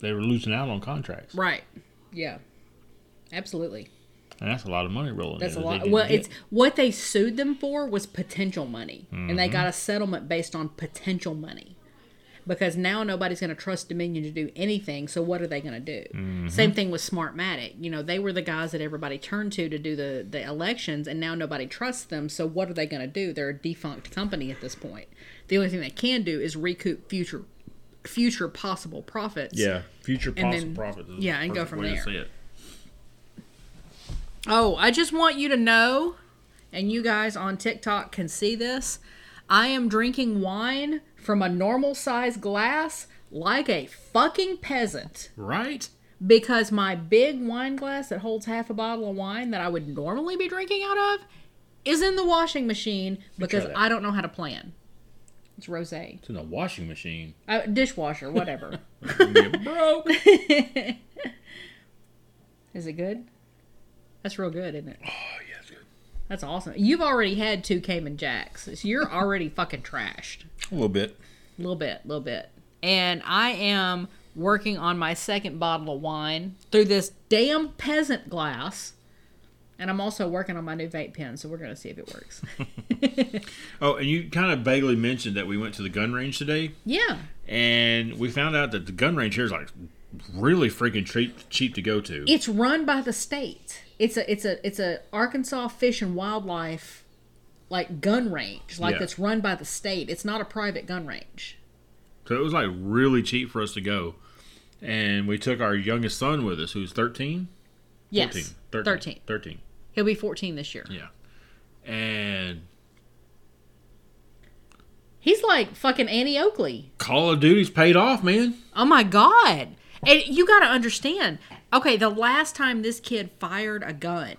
they were losing out on contracts, right yeah absolutely and that's a lot of money rolling. That's a that lot. Well, get. it's what they sued them for was potential money, and Mm-hmm. they got a settlement based on potential money. Because now nobody's going to trust Dominion to do anything. So what are they going to do? Mm-hmm. Same thing with Smartmatic. You know, they were the guys that everybody turned to to do the the elections, and now nobody trusts them. So what are they going to do? They're a defunct company at this point. The only thing they can do is recoup future future possible profits. yeah, future and possible then- profits. yeah, and go from there. Oh, I just want you to know, and you guys on TikTok can see this. I am drinking wine from a normal size glass like a fucking peasant Right? because my big wine glass that holds half a bottle of wine that I would normally be drinking out of is in the washing machine because. I don't know how to plan. It's rosé, It's in the washing machine. uh, dishwasher, whatever. Broke. is it good? That's real good, isn't it? Oh yeah, it's good. That's awesome. You've already had two Cayman Jacks. So you're already fucking trashed. A little bit. A little bit, a little bit. And I am working on my second bottle of wine through this damn peasant glass And I'm also working on my new vape pen, so we're going to see if it works. Oh, and you kind of vaguely mentioned that we went to the gun range today, yeah. and we found out that the gun range here is like really freaking cheap cheap to go to. It's run by the state. It's a it's a it's a Arkansas Fish and Wildlife like gun range, like Yeah. that's run by the state. It's not a private gun range. So it was like really cheap for us to go. And we took our youngest son with us, who's 13? Yes. 13. 13. 13. 13. He'll be 14 this year. Yeah. And He's like fucking Annie Oakley. Call of Duty's paid off, man. Oh my god. And you got to understand. Okay, the last time this kid fired a gun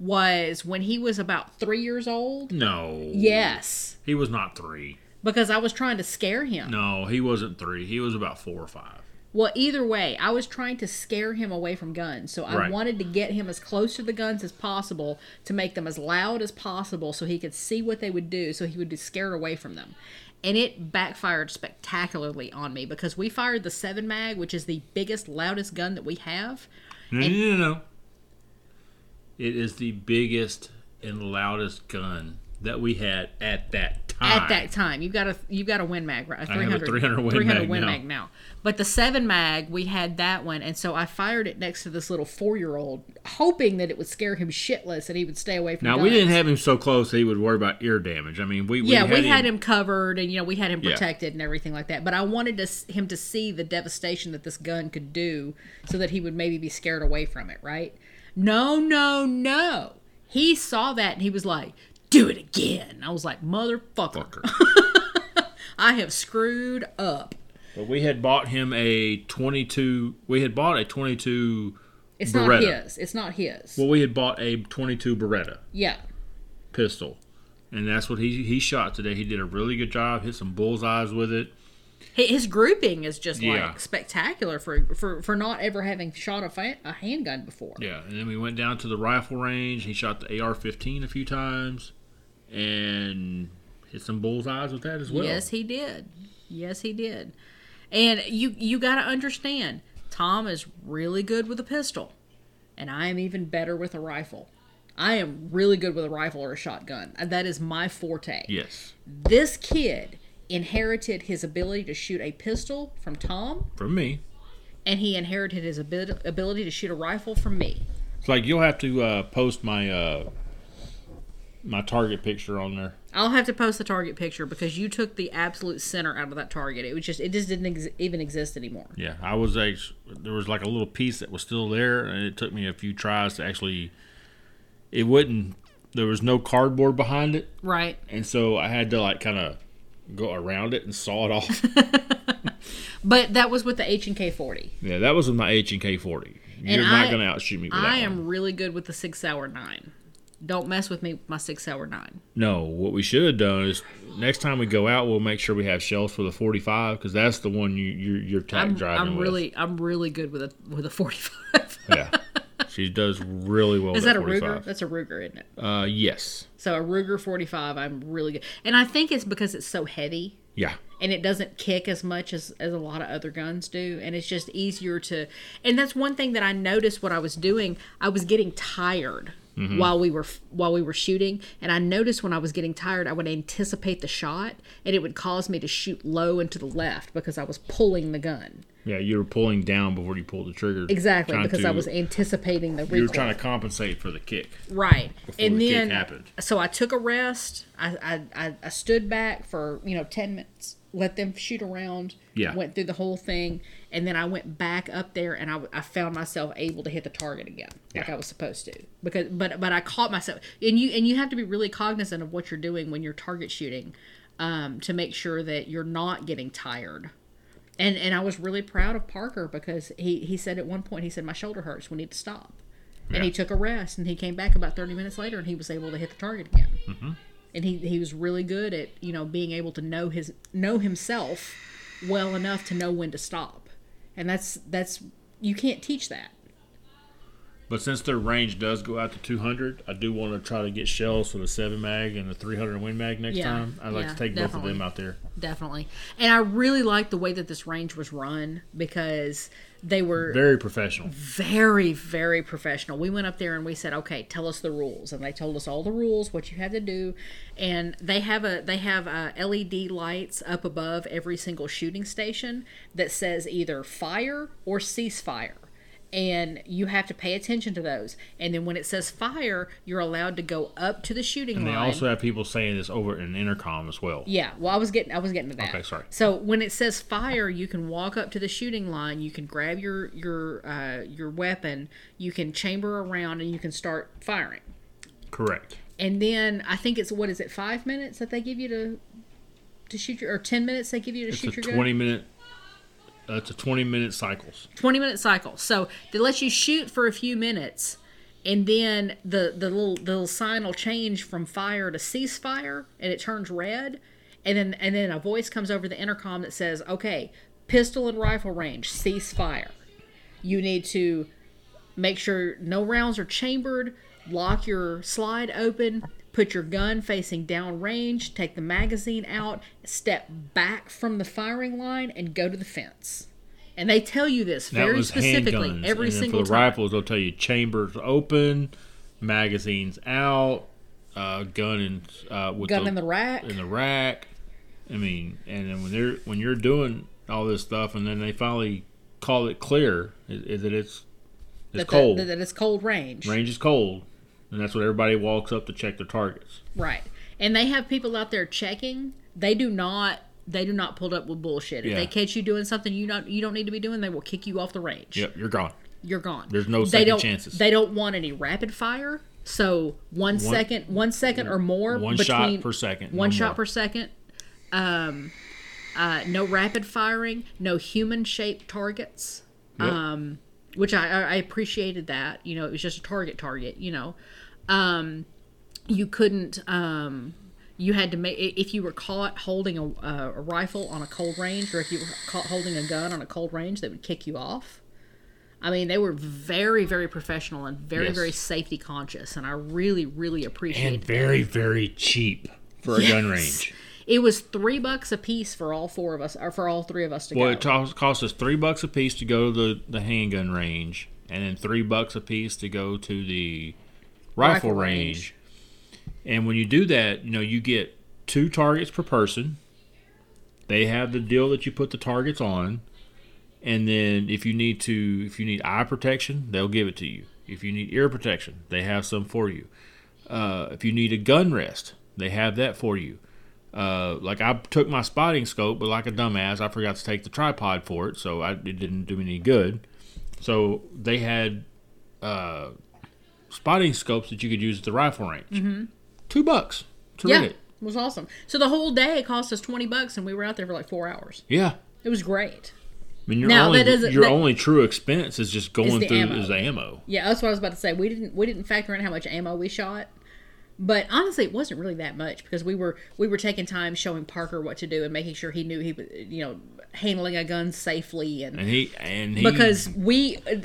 was when he was about 3 years old. No. Yes. He was not three. Because I was trying to scare him. No, he wasn't three. He was about four or five. Well, either way, I was trying to scare him away from guns. So I Right. wanted to get him as close to the guns as possible to make them as loud as possible so he could see what they would do so he would be scared away from them. And it backfired spectacularly on me because we fired the 7 mag, which is the biggest, loudest gun that we have. No, no, no, no. It is the biggest and loudest gun that we had at that At that time, you've got a you've got a Win Mag, right? A I have a 300 Win 300 Mag Win now. Mag now. But the seven mag, we had that one, and so I fired it next to this little four year old, hoping that it would scare him shitless and he would stay away from. Now guns. we didn't have him so close that he would worry about ear damage. I mean, we, we yeah, had we had him covered, and you know we had him Yeah. protected and everything like that. But I wanted to, him to see the devastation that this gun could do, so that he would maybe be scared away from it. Right? No, no, no. He saw that and he was like, "Do it again." I was like, "Motherfucker, Fucker. I have screwed up." But we had bought him a 22. We had bought a 22. It's Beretta. not his. It's not his. Well, we had bought a 22 Beretta yeah. pistol, and that's what he he shot today. He did a really good job. Hit some bullseyes with it. His grouping is just Yeah. like spectacular for for for not ever having shot a, fa- a handgun before. Yeah, and then we went down to the rifle range. He shot the AR-15 a few times, and hit some bullseyes with that as well. Yes, he did. Yes, he did. And you you got to understand, Tom is really good with a pistol, and I am even better with a rifle. I am really good with a rifle or a shotgun. And That is my forte. Yes, This kid inherited his ability to shoot a pistol from Tom, from me. and he inherited his abi- ability to shoot a rifle from me. It's like you'll have to uh, post my uh, my target picture on there. I'll have to post the target picture because you took the absolute center out of that target. It was just it just didn't ex- even exist anymore. Yeah, I was a, there was like a little piece that was still there, and it took me a few tries to actually. It wouldn't. There was no cardboard behind it, Right. and so I had to like kind of go around it and saw it off. But that was with the H and K forty. yeah, that was with my H and K forty. You're not gonna outshoot me with I am one. really good with the six hour nine. Don't mess with me with my six hour nine. No, what we should have done is next time we go out, we'll make sure we have shells for the forty five because that's the one you you're, you're tack I'm, driving I'm with. really I'm really good with a with a forty five. yeah. She does really well. Is that a 45. Ruger? That's a Ruger, isn't it? Uh, yes. So a Ruger forty five, I'm really good, and I think it's because it's so heavy. Yeah. and it doesn't kick as much as, as a lot of other guns do and it's just easier to and that's one thing that i noticed what i was doing i was getting tired Mm-hmm. while we were while we were shooting and i noticed when i was getting tired i would anticipate the shot and it would cause me to shoot low and to the left because i was pulling the gun Yeah, you were pulling down before you pulled the trigger. exactly because i was anticipating the recoil You were trying to compensate for the kick. Right. and the kick then happened. so I took a rest. I, I I I stood back for, you know, 10 minutes. Let them shoot around. Yeah. Went through the whole thing and then I went back up there and I, I found myself able to hit the target again like Yeah. I was supposed to. Because but but I caught myself and you and you have to be really cognizant of what you're doing when you're target shooting um, to make sure that you're not getting tired. And and I was really proud of Parker because he he said at one point he said my shoulder hurts. We need to stop. And he took a rest and he came back about 30 minutes later and he was able to hit the target again. Mm-hmm. And he he was really good at you know being able to know his know himself well enough to know when to stop. And that's that's you can't teach that. But since their range does go out to 200, I do want to try to get shells for the 7 mag and the 300 Win Mag next Yeah, time. I'd like yeah, to take both of them out there. Definitely. And I really like the way that this range was run because they were Very professional. very very professional we went up there and we said okay tell us the rules and they told us all the rules what you had to do and they have a they have uh led lights up above every single shooting station that says either fire or ceasefire and you have to pay attention to those and then when it says fire you're allowed to go up to the shooting line. And they also have people saying this over in intercom as well. yeah, well, I was getting, I was getting to that. Okay, sorry. So when it says fire, you can walk up to the shooting line. You can grab your your uh, your weapon. You can chamber around, and you can start firing. Correct. And then I think it's what is it, five minutes that they give you to to shoot your, or ten minutes they give you to It's shoot a your 20 gun. minute. Uh, it's a 20 minute cycles. 20 minute cycle. So they let you shoot for a few minutes and then the, the little the little sign will change from fire to ceasefire and it turns red and then and then a voice comes over the intercom that says, "Okay, pistol and rifle range, cease fire. You need to make sure no rounds are chambered, lock your slide open, put your gun facing down range, take the magazine out, step back from the firing line, and go to the fence. And they tell you this That very specifically handguns. every and single for the time. rifles, they'll tell you chambers open, magazines out, uh, gun in uh, with Gun the, in the rack. in the rack. I mean, and then when they're when you're doing all this stuff, and then they finally call it clear, is, is that it's it's that, cold. that it's cold range. Range is cold, and that's what everybody walks up to check their targets. Right. And they have people out there checking. They do not they do not pull up with bullshit. If Yeah. they catch you doing something you not you don't need to be doing, they will kick you off the range. Yep, you're gone. You're gone. There's no they second don't, chances. They don't want any rapid fire. So one second, one second or more One shot per second. no one shot more. per second. Um, uh, no rapid firing. No human shaped targets. Yep. Um, which I I appreciated that. You know, it was just a target target. You know, um, you couldn't. Um, you had to make if you were caught holding a, a, a rifle on a cold range, or if you were caught holding a gun on a cold range, they would kick you off. I mean, they were very, very professional and very, Yes. very safety conscious, and I really, really appreciate and very very cheap for a gun range. It was three bucks a piece for all four of us, or for all three of us to Well, go. it cost, cost us three bucks a piece to go to the, the handgun range, and then three bucks a piece to go to the rifle, Rifle range. range. And when you do that, you know you get two targets per person. They have the deal that you put the targets on, and then if you need to, if you need eye protection, they'll give it to you. If you need ear protection, they have some for you. Uh, if you need a gun rest, they have that for you. Uh, like I took my spotting scope, but like a dumbass, I forgot to take the tripod for it, so I, it didn't do me any good. So they had uh, spotting scopes that you could use at the rifle range. Mm-hmm. Two bucks to yeah, rent it it. was awesome. So the whole day it cost us twenty bucks, and we were out there for like four hours. Yeah. It was great. I mean, your Now, only your that- only true expense is just going the through ammo. is the ammo. Yeah, that's what I was about to say. We didn't we didn't factor in how much ammo we shot, but honestly, it wasn't really that much because we were we were taking time showing Parker what to do and making sure he knew he was you know handling a gun safely and. And he and he because we uh,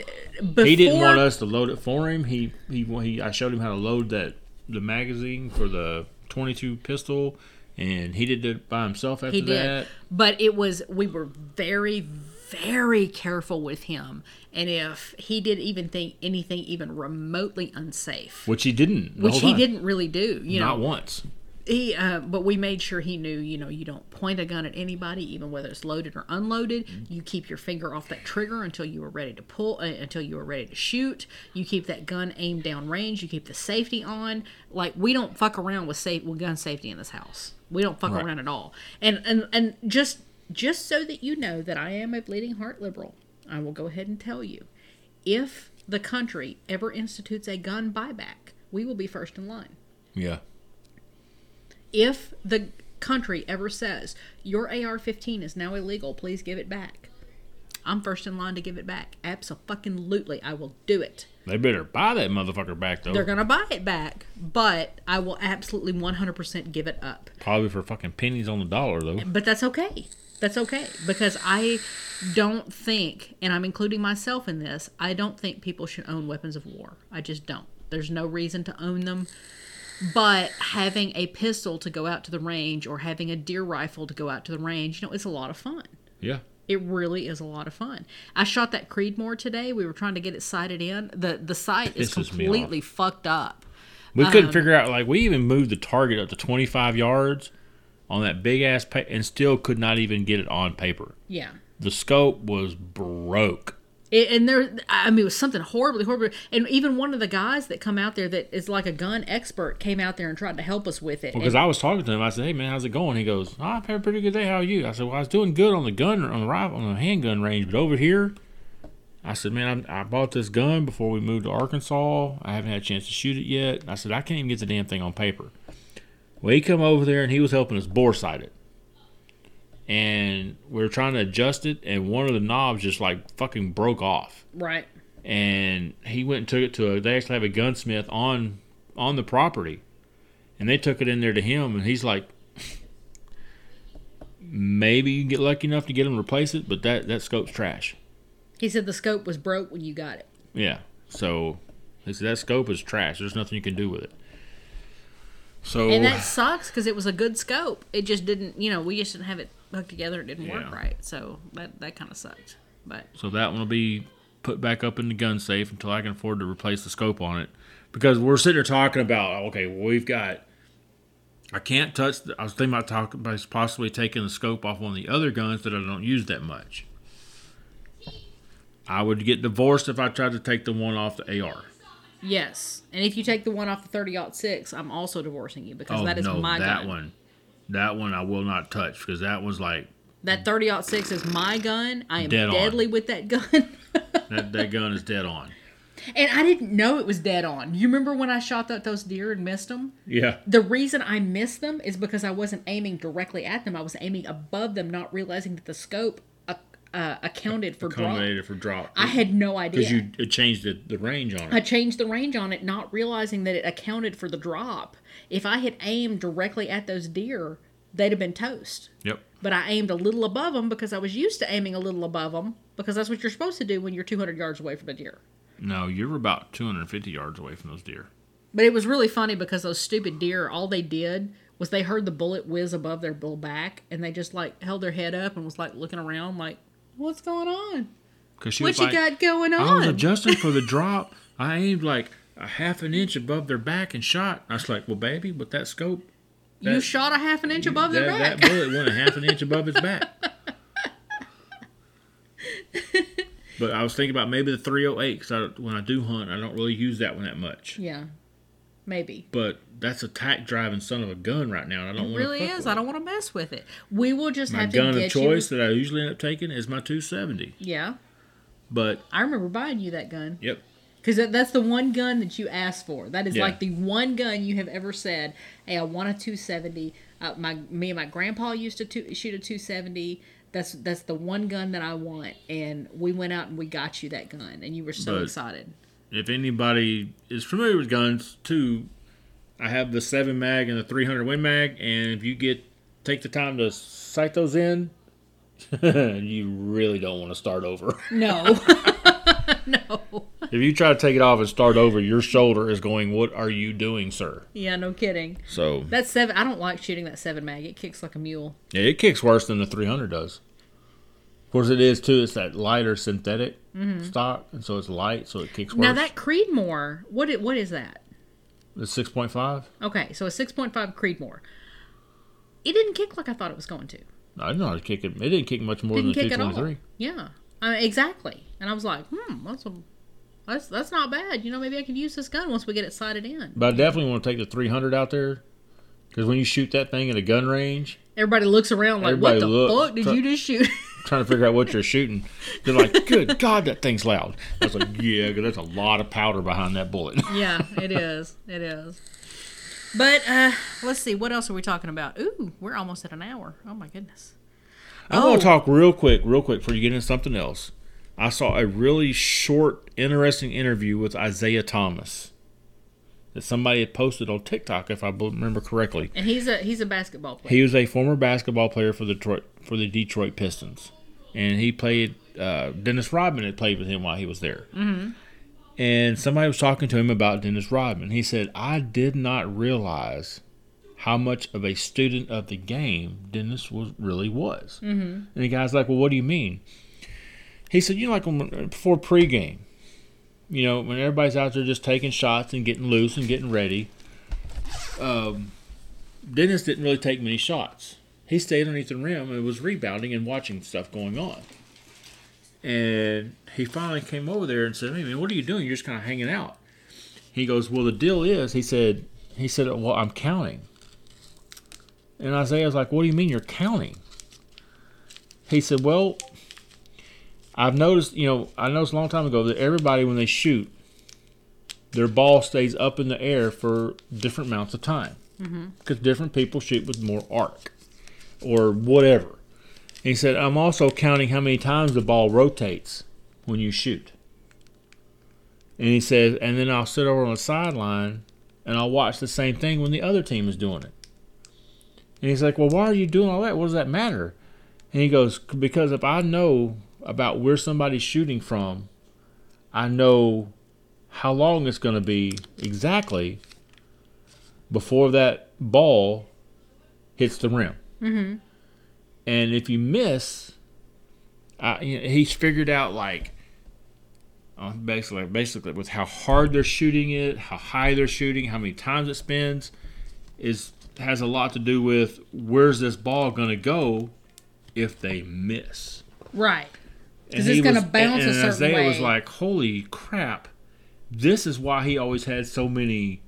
before he didn't want us to load it for him. He, he he I showed him how to load that the magazine for the 22 pistol, and he did it by himself after he did that. but it was we were very very careful with him and if he did even think anything even remotely unsafe Which he didn't. which he time. didn't really do you Not know once. He uh, but we made sure he knew you know you don't point a gun at anybody even whether it's loaded or unloaded. You keep your finger off that trigger until you are ready to pull uh, until you are ready to shoot. You keep that gun aimed down range. You keep the safety on. Like we don't fuck around with safe with gun safety in this house. We don't fuck Right. around at all. And and and just just so that you know that i am a bleeding heart liberal i will go ahead and tell you if the country ever institutes a gun buyback we will be first in line. Yeah. If the country ever says your AR-15 is now illegal, please give it back. I'm first in line to give it back. Absolutely, I will do it. They better buy that motherfucker back though. They're gonna buy it back, but I will absolutely 100% give it up. Probably for fucking pennies on the dollar though. But that's okay. That's okay because I don't think, and I'm including myself in this, I don't think people should own weapons of war. I just don't. There's no reason to own them. But having a pistol to go out to the range or having a deer rifle to go out to the range, you know, it's a lot of fun. Yeah. It really is a lot of fun. I shot that Creedmoor today. We were trying to get it sighted in. The the sight is completely fucked up. We Um, couldn't figure out like we even moved the target up to 25 yards on that big ass pa- and still could not even get it on paper. Yeah. The scope was broke. And there, I mean, it was something horribly, horrible. And even one of the guys that come out there that is like a gun expert came out there and tried to help us with it. Because And- I was talking to him, I said, "Hey man, how's it going?" He goes, oh, "I've had a pretty good day. How are you?" I said, "Well, I was doing good on the gun, on the rifle, on the handgun range, but over here." I said, man, I, I bought this gun before we moved to Arkansas. I haven't had a chance to shoot it yet. I said, I can't even get the damn thing on paper. Well, he come over there and he was helping us bore sight it. And we are trying to adjust it, and one of the knobs just like fucking broke off. right. And he went and took it to a. They actually have a gunsmith on on the property, and they took it in there to him, and he's like, maybe you can get lucky enough to get him to replace it, but that that scope's trash. He said the scope was broke when you got it. Yeah. So he said that scope is trash. There's nothing you can do with it. So And that sucks because it was a good scope. It just didn't, you know, we just didn't have it hooked together. It didn't work right. So that, that kind of sucked. But so that one will be put back up in the gun safe until I can afford to replace the scope on it. Because we're sitting there talking about okay, well, we've got. I can't touch. The, I was thinking about talking about possibly taking the scope off one of the other guns that I don't use that much. I would get divorced if I tried to take the one off the AR. yes. And if you take the one off the 30 6, I'm also divorcing you because Oh that is no, my that gun. one, that one I will not touch because that was like That 30 6 is my gun. I am Dead on. deadly with that gun. that. That gun is dead on. and I didn't know it was dead on. You remember when I shot that, those deer and missed them? Yeah. The reason I missed them is because I wasn't aiming directly at them. I was aiming above them, not realizing that the scope uh, uh, accounted for drop. for drop. I had no idea. because you changed the, the range on it. I changed the range on it, not realizing that it accounted for the drop. If I had aimed directly at those deer, they'd have been toast. yep. But I aimed a little above them because I was used to aiming a little above them because that's what you're supposed to do when you're 200 yards away from a deer. No, you're about 250 yards away from those deer. But it was really funny because those stupid deer, all they did was they heard the bullet whiz above their bull back and they just like held their head up and was like looking around like, what's going on? Cause she What you like, got going on? I was adjusting for the drop. I aimed like a half an inch above their back and shot. I was like, well, baby, with that scope, you shot a half an inch above that, their back. that bullet went a half an inch above his back. but I was thinking about maybe the 308 because when I do hunt, I don't really use that one that much. yeah, maybe. But that's a tack driving son of a gun right now, and I don't want to. really is. I don't want to mess with it. We will just My have to gun of choice you. that I usually end up taking is my 270. Yeah, But I remember buying you that gun yep, because that, that's the one gun that you asked for. That is Yeah. like the one gun you have ever said, "Hey, I want a 270." Uh, my me and my grandpa used to two, shoot a 270. That's that's the one gun that I want, and we went out and we got you that gun, and you were so But- excited. if anybody is familiar with guns, too, I have the seven mag and the 300 Win Mag, and if you get take the time to sight those in, you really don't want to start over. No, no, if you try to take it off and start over, your shoulder is going, "What are you doing, sir?" yeah, no kidding. So That seven, I don't like shooting that seven mag. It kicks like a mule. yeah, it kicks worse than the 300 does. Of course, it is too. It's that lighter synthetic stock, and so it's light, so it kicks worse. Mm-hmm. Now that Creedmoor, what it, what is that? the 6.5. Okay, so a 6.5 Creedmoor. It didn't kick like I thought it was going to. I didn't know how to kick it. It didn't kick much more Didn't than the 223. Yeah, I mean, exactly. And I was like, hmm, that's a, that's that's not bad. You know, maybe I could use this gun once we get it sighted in. But I definitely want to take the 300 out there because when you shoot that thing at a gun range, Everybody looks around like, what the look- fuck did try- you just shoot? trying to figure out what you're shooting, they're like, "Good God, that thing's loud." I was like, "Yeah, there's a lot of powder behind that bullet." yeah, it is. It is. But uh, let's see, what else are we talking about? Ooh, we're almost at an hour. Oh my goodness. I'm Oh. going to talk real quick, real quick before you get into something else. I saw a really short, interesting interview with Isiah Thomas. that somebody had posted on TikTok, if I remember correctly. And he's a he's a basketball player. He was a former basketball player for the Detroit, for the Detroit Pistons, and he played. Uh, Dennis Rodman had played with him while he was there. Mm-hmm. And somebody was talking to him about Dennis Rodman. He said, "I did not realize how much of a student of the game Dennis was really was." Mm-hmm. And the guy's like, "Well, what do you mean?" He said, "You know, like when, before pregame, you know, when everybody's out there just taking shots and getting loose and getting ready." Um, Dennis didn't really take many shots. He stayed underneath the rim and was rebounding and watching stuff going on. And he finally came over there and said, "Hey man, what are you doing? You're just kind of hanging out." He goes, "Well, the deal is," he said, "He said, well, I'm counting." And Isiah was like, "What do you mean you're counting?" He said, "Well, I've noticed, you know, I noticed a long time ago that everybody when they shoot, their ball stays up in the air for different amounts of time mm-hmm. because different people shoot with more arc or whatever." He said, I'm also counting how many times the ball rotates when you shoot. And he says, and then I'll sit over on the sideline and I'll watch the same thing when the other team is doing it. And he's like, Well, why are you doing all that? What does that matter? And he goes, Because if I know about where somebody's shooting from, I know how long it's going to be exactly before that ball hits the rim. mm-hmm. And if you miss, uh, you know, he's figured out like uh, basically, basically with how hard they're shooting it, how high they're shooting, how many times it spins, is has a lot to do with where's this ball going to go if they miss. Right. And 'Cause he it's gonna was- bounce and, a and certain Isiah was like, "Holy crap! This is why he always had so many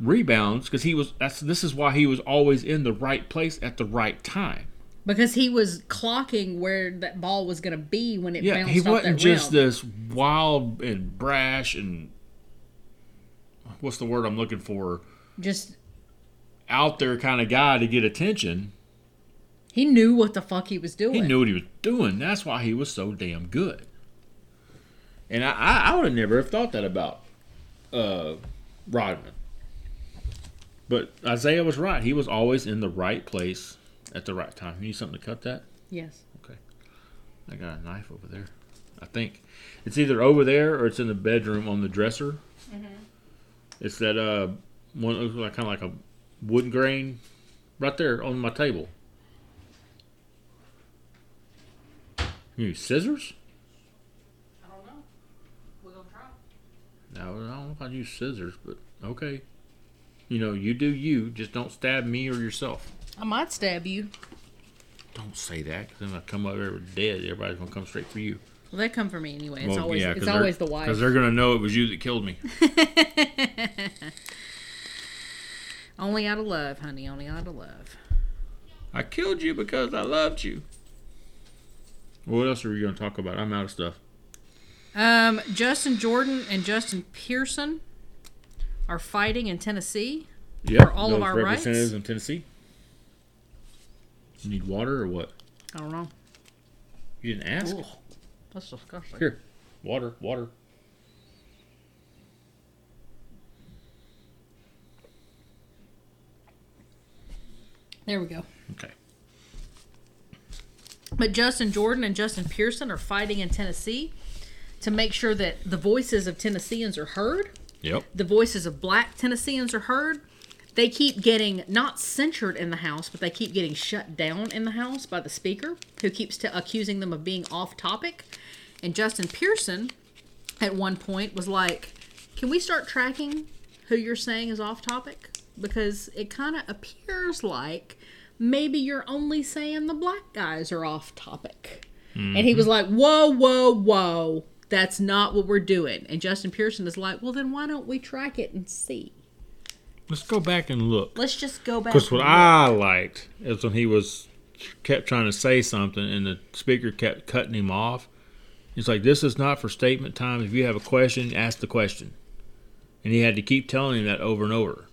rebounds because he was. That's this is why he was always in the right place at the right time." Because he was clocking where that ball was going to be when it Yeah, bounced he wasn't just rim. this wild and brash and what's the word I'm looking for? Just Out there kind of guy to get attention. He knew what the fuck he was doing. He knew what he was doing. That's why he was so damn good. And I, I, I would have never have thought that about uh, Rodman. But Isiah was right. He was always in the right place at the right time. You need something to cut that? Yes. Okay. I got a knife over there. I think it's either over there or it's in the bedroom on the dresser. It's that uh one kind of like a wood grain right there on my table. You use scissors? I don't know. We're going to try. No, I don't know if I'd use scissors, but okay. You know, you do you. Just don't stab me or yourself. I might stab you. Don't say that, 'cause then I come over there dead. Everybody's gonna come straight for you. Well, they come for me anyway. It's Well, always yeah, 'cause it's always the wife. Because they're gonna know it was you that killed me. Only out of love, honey. Only out of love. I killed you because I loved you. What else are we going to talk about? I'm out of stuff. Um, Justin Jordan and Justin Pearson are fighting in Tennessee. Yeah, For all of our representatives rights? in Tennessee. You need water or what? I don't know. You didn't ask. Ugh, that's disgusting. Here, water, water. There we go. Okay. But Justin Jordan and Justin Pearson are fighting in Tennessee to make sure that the voices of Tennesseans are heard, Yep. the voices of black Tennesseans are heard. They keep getting not censured in the House, but they keep getting shut down in the House by the Speaker, who keeps t- accusing them of being off topic. And Justin Pearson, at one point, was like, Can we start tracking who you're saying is off topic? Because it kind of appears like maybe you're only saying the black guys are off topic. And he mm-hmm. was like, Whoa, whoa, whoa. That's not what we're doing. And Justin Pearson is like, Well, then why don't we track it and see? Let's go back and look. Let's just go back. Because what I liked is when he was kept trying to say something and the speaker kept cutting him off. He's like, "This is not for statement time. If you have a question, ask the question." And he had to keep telling him that over and over.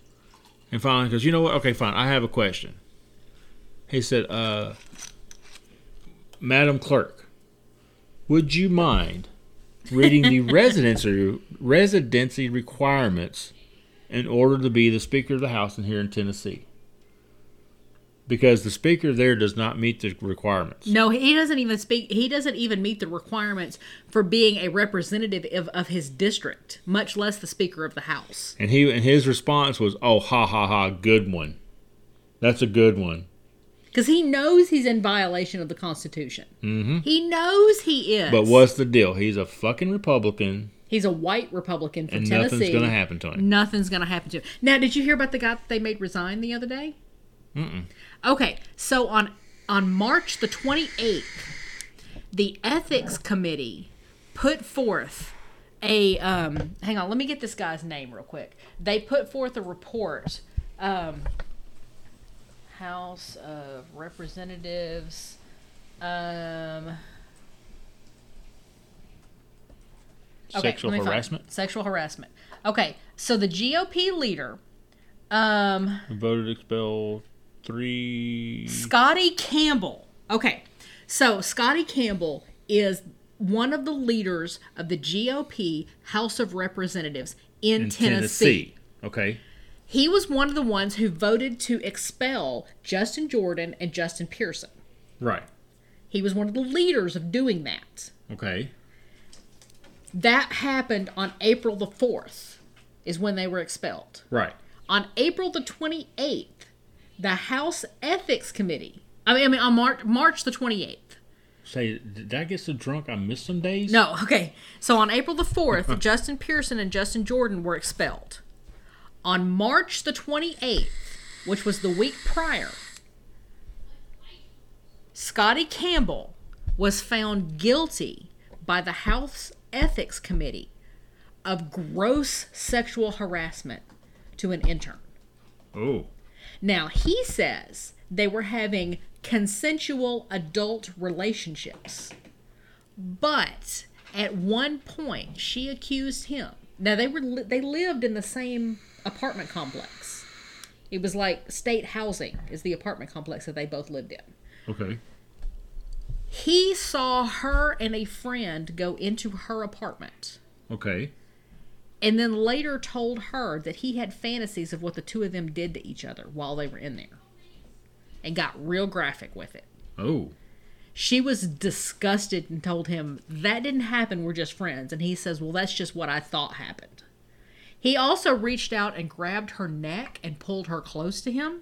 And finally, because you know what? Okay, fine. I have a question. He said, uh, "Madam Clerk, would you mind reading the residency residency requirements in order to be the Speaker of the House in here in Tennessee. Because the Speaker there does not meet the requirements. No, he doesn't even speak. He doesn't even meet the requirements for being a representative of, of his district, much less the Speaker of the House. And he and his response was, "Oh, ha ha ha, good one. That's a good one." Because he knows he's in violation of the Constitution. Mm-hmm. He knows he is. But what's the deal? He's a fucking Republican, He's a white Republican from and Tennessee. nothing's gonna happen to him. Nothing's going to happen to him. Now, did you hear about the guy that they made resign the other day? Mm-mm. Okay, so on on March the 28th, the ethics committee put forth a um hang on, let me get this guy's name real quick. They put forth a report um House of Representatives um Okay, Sexual me find harassment Sexual harassment. Okay, so the GOP leader um voted to expel three. Scotty Campbell. Okay, so Scotty Campbell is one of the leaders of the GOP House of Representatives in, in Tennessee. Okay. He was one of the ones who voted to expel Justin Jordan and Justin Pearson. Right. He was one of the leaders of doing that. Okay. That happened on April the 4th, is when they were expelled. Right. On April the 28th, the House Ethics Committee, I mean, I mean on March, March the 28th, Say, did I get so drunk I missed some days? No, okay. So on April the 4th, Justin Pearson and Justin Jordan were expelled. On March the 28th, which was the week prior, Scotty Campbell was found guilty by the House Ethics Committee of gross sexual harassment to an intern. Oh. Now, he says they were having consensual adult relationships. But at one point, she accused him. Now they were they lived in the same apartment complex. It was like state housing is the apartment complex that they both lived in. Okay. He saw her and a friend go into her apartment Okay. and then later told her that he had fantasies of what the two of them did to each other while they were in there and got real graphic with it. Oh. She was disgusted and told him that didn't happen, we're just friends. And he says, Well, that's just what I thought happened. He also reached out and grabbed her neck and pulled her close to him,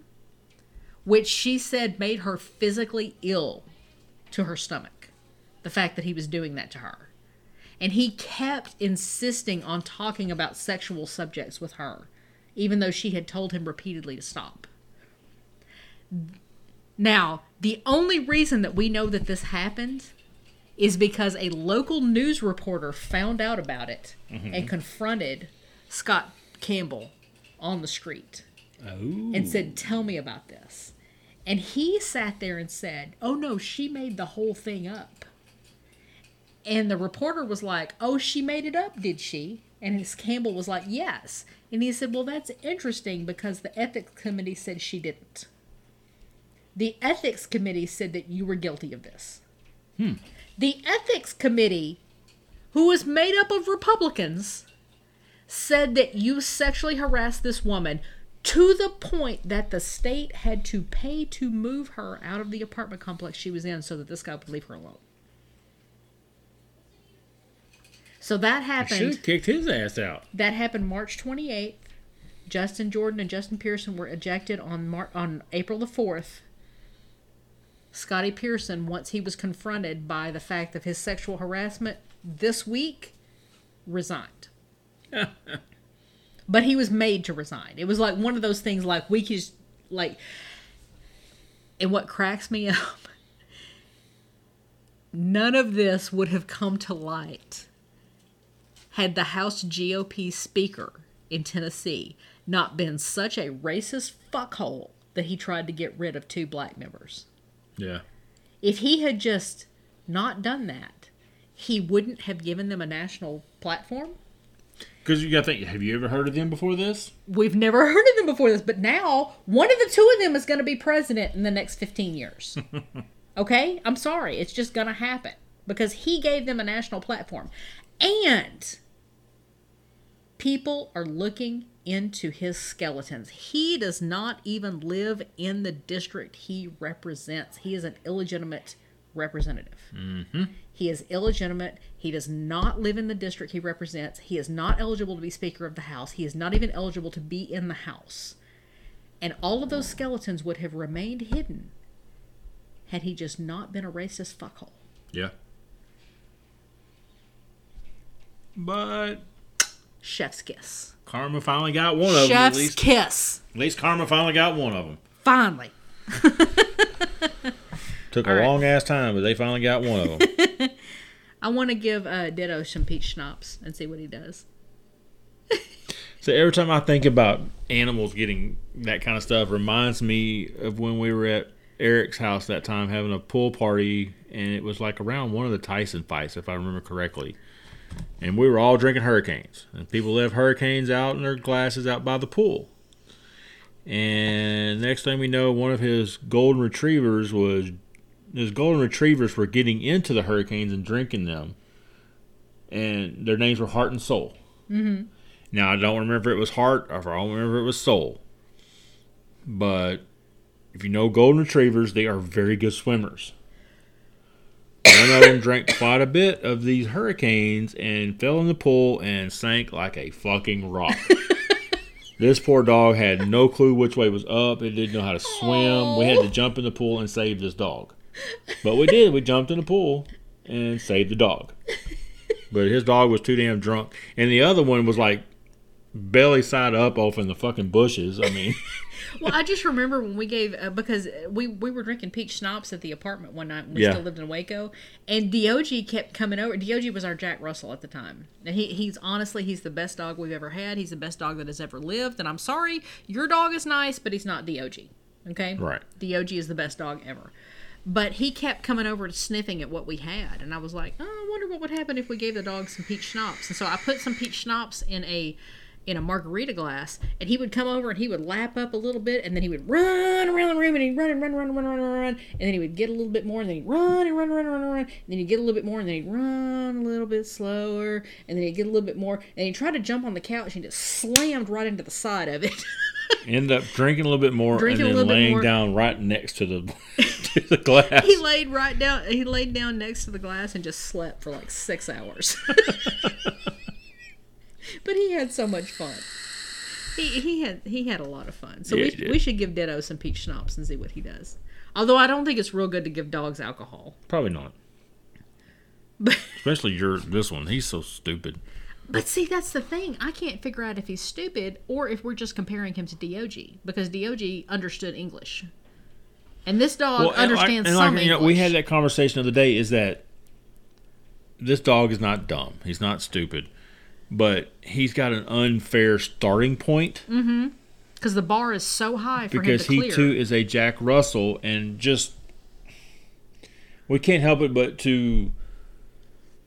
which she said made her physically ill to her stomach. The fact that he was doing that to her. And he kept insisting on talking about sexual subjects with her, even though she had told him repeatedly to stop. Now, the only reason that we know that this happened is because a local news reporter found out about it and mm-hmm. confronted Scott Campbell on the street Oh. and said, Tell me about this. And he sat there and said, Oh no, she made the whole thing up. And the reporter was like, Oh, she made it up, did she? And his Campbell was like, Yes. And he said, Well, that's interesting because the ethics committee said she didn't. The ethics committee said that you were guilty of this. Hmm. The ethics committee, who was made up of Republicans, said that you sexually harassed this woman to the point that the state had to pay to move her out of the apartment complex she was in so that this guy would leave her alone. So that Should happened. have kicked his ass out. That happened March 28th. Justin Jordan and Justin Pearson were ejected on Mar- on April the 4th. Scotty Pearson, once he was confronted by the fact of his sexual harassment this week, resigned. but he was made to resign. It was like one of those things like we could just, like and what cracks me up none of this would have come to light had the House GOP speaker in Tennessee not been such a racist fuckhole that he tried to get rid of two black members. Yeah. If he had just not done that, he wouldn't have given them a national platform. Because you got to think, have you ever heard of them before this? We've never heard of them before this, but now one of the two of them is going to be president in the next 15 years. okay? I'm sorry. It's just going to happen because he gave them a national platform. And people are looking into his skeletons. He does not even live in the district he represents. He is an illegitimate representative. Mm-hmm. He is illegitimate. He does not live in the district he represents. He is not eligible to be Speaker of the House. He is not even eligible to be in the House. And all of those skeletons would have remained hidden had he just not been a racist fuckhole. Yeah. But Chef's kiss. Karma finally got one of them. At Chef's least, kiss. at least Karma finally got one of them. Finally. Took a All right. long ass time, but they finally got one of them. I want to give uh, Ditto some peach schnapps and see what he does. so every time I think about animals getting that kind of stuff, reminds me of when we were at Eric's house that time having a pool party, and it was like around one of the Tyson fights, if I remember correctly. And we were all drinking hurricanes, and people left hurricanes out in their glasses out by the pool. And next thing we know, one of his golden retrievers was his golden retrievers were getting into the hurricanes and drinking them, and their names were Heart and Soul. Mm-hmm. Now I don't remember if it was Heart or if I don't remember it was Soul, but if you know golden retrievers, they are very good swimmers. One of them drank quite a bit of these hurricanes and fell in the pool and sank like a fucking rock. this poor dog had no clue which way was up. It didn't know how to swim. We had to jump in the pool and save this dog. But we did. We jumped in the pool and saved the dog. But his dog was too damn drunk. And the other one was like belly side up off in the fucking bushes. I mean, Well, I just remember when we gave uh, because we we were drinking peach schnapps at the apartment one night when we Yeah. still lived in Waco, and Dog kept coming over. Dog was our Jack Russell at the time, and he he's honestly he's the best dog we've ever had. He's the best dog that has ever lived. And I'm sorry, your dog is nice, but he's not Dog. Okay, Right. Dog is the best dog ever. But he kept coming over to sniffing at what we had, and I was like, oh, I wonder what would happen if we gave the dog some peach schnapps. And so I put some peach schnapps in a in a margarita glass, and he would come over and he would lap up a little bit, and then he would run around the room and he'd run and run, and run, run, run, run, run, and then he would get a little bit more, and then he'd run and run, and run, run, and run, and then he'd get a little bit more, and then he'd run a little bit slower, and then he'd get a little bit more, and he tried to jump on the couch and just slammed right into the side of it. ended up drinking a little bit more Drinking and then laying down right next to the to the glass. he laid right down. He laid down next to the glass and just slept for like six hours. but he had so much fun. He, he had he had a lot of fun. So Yeah, we, we should give Ditto some peach schnapps and see what he does. Although I don't think it's real good to give dogs alcohol. Probably not. But Especially your this one. He's so stupid. But see that's the thing. I can't figure out if he's stupid or if we're just comparing him to Dog because Dog understood English. And this dog and like- understands and some like, you English. know, we had that conversation the other day. Is that this dog is not dumb. He's not stupid, but he's got an unfair starting point mm-hmm. because the bar is so high for because him to clear. he too is a Jack Russell, and just we can't help it but to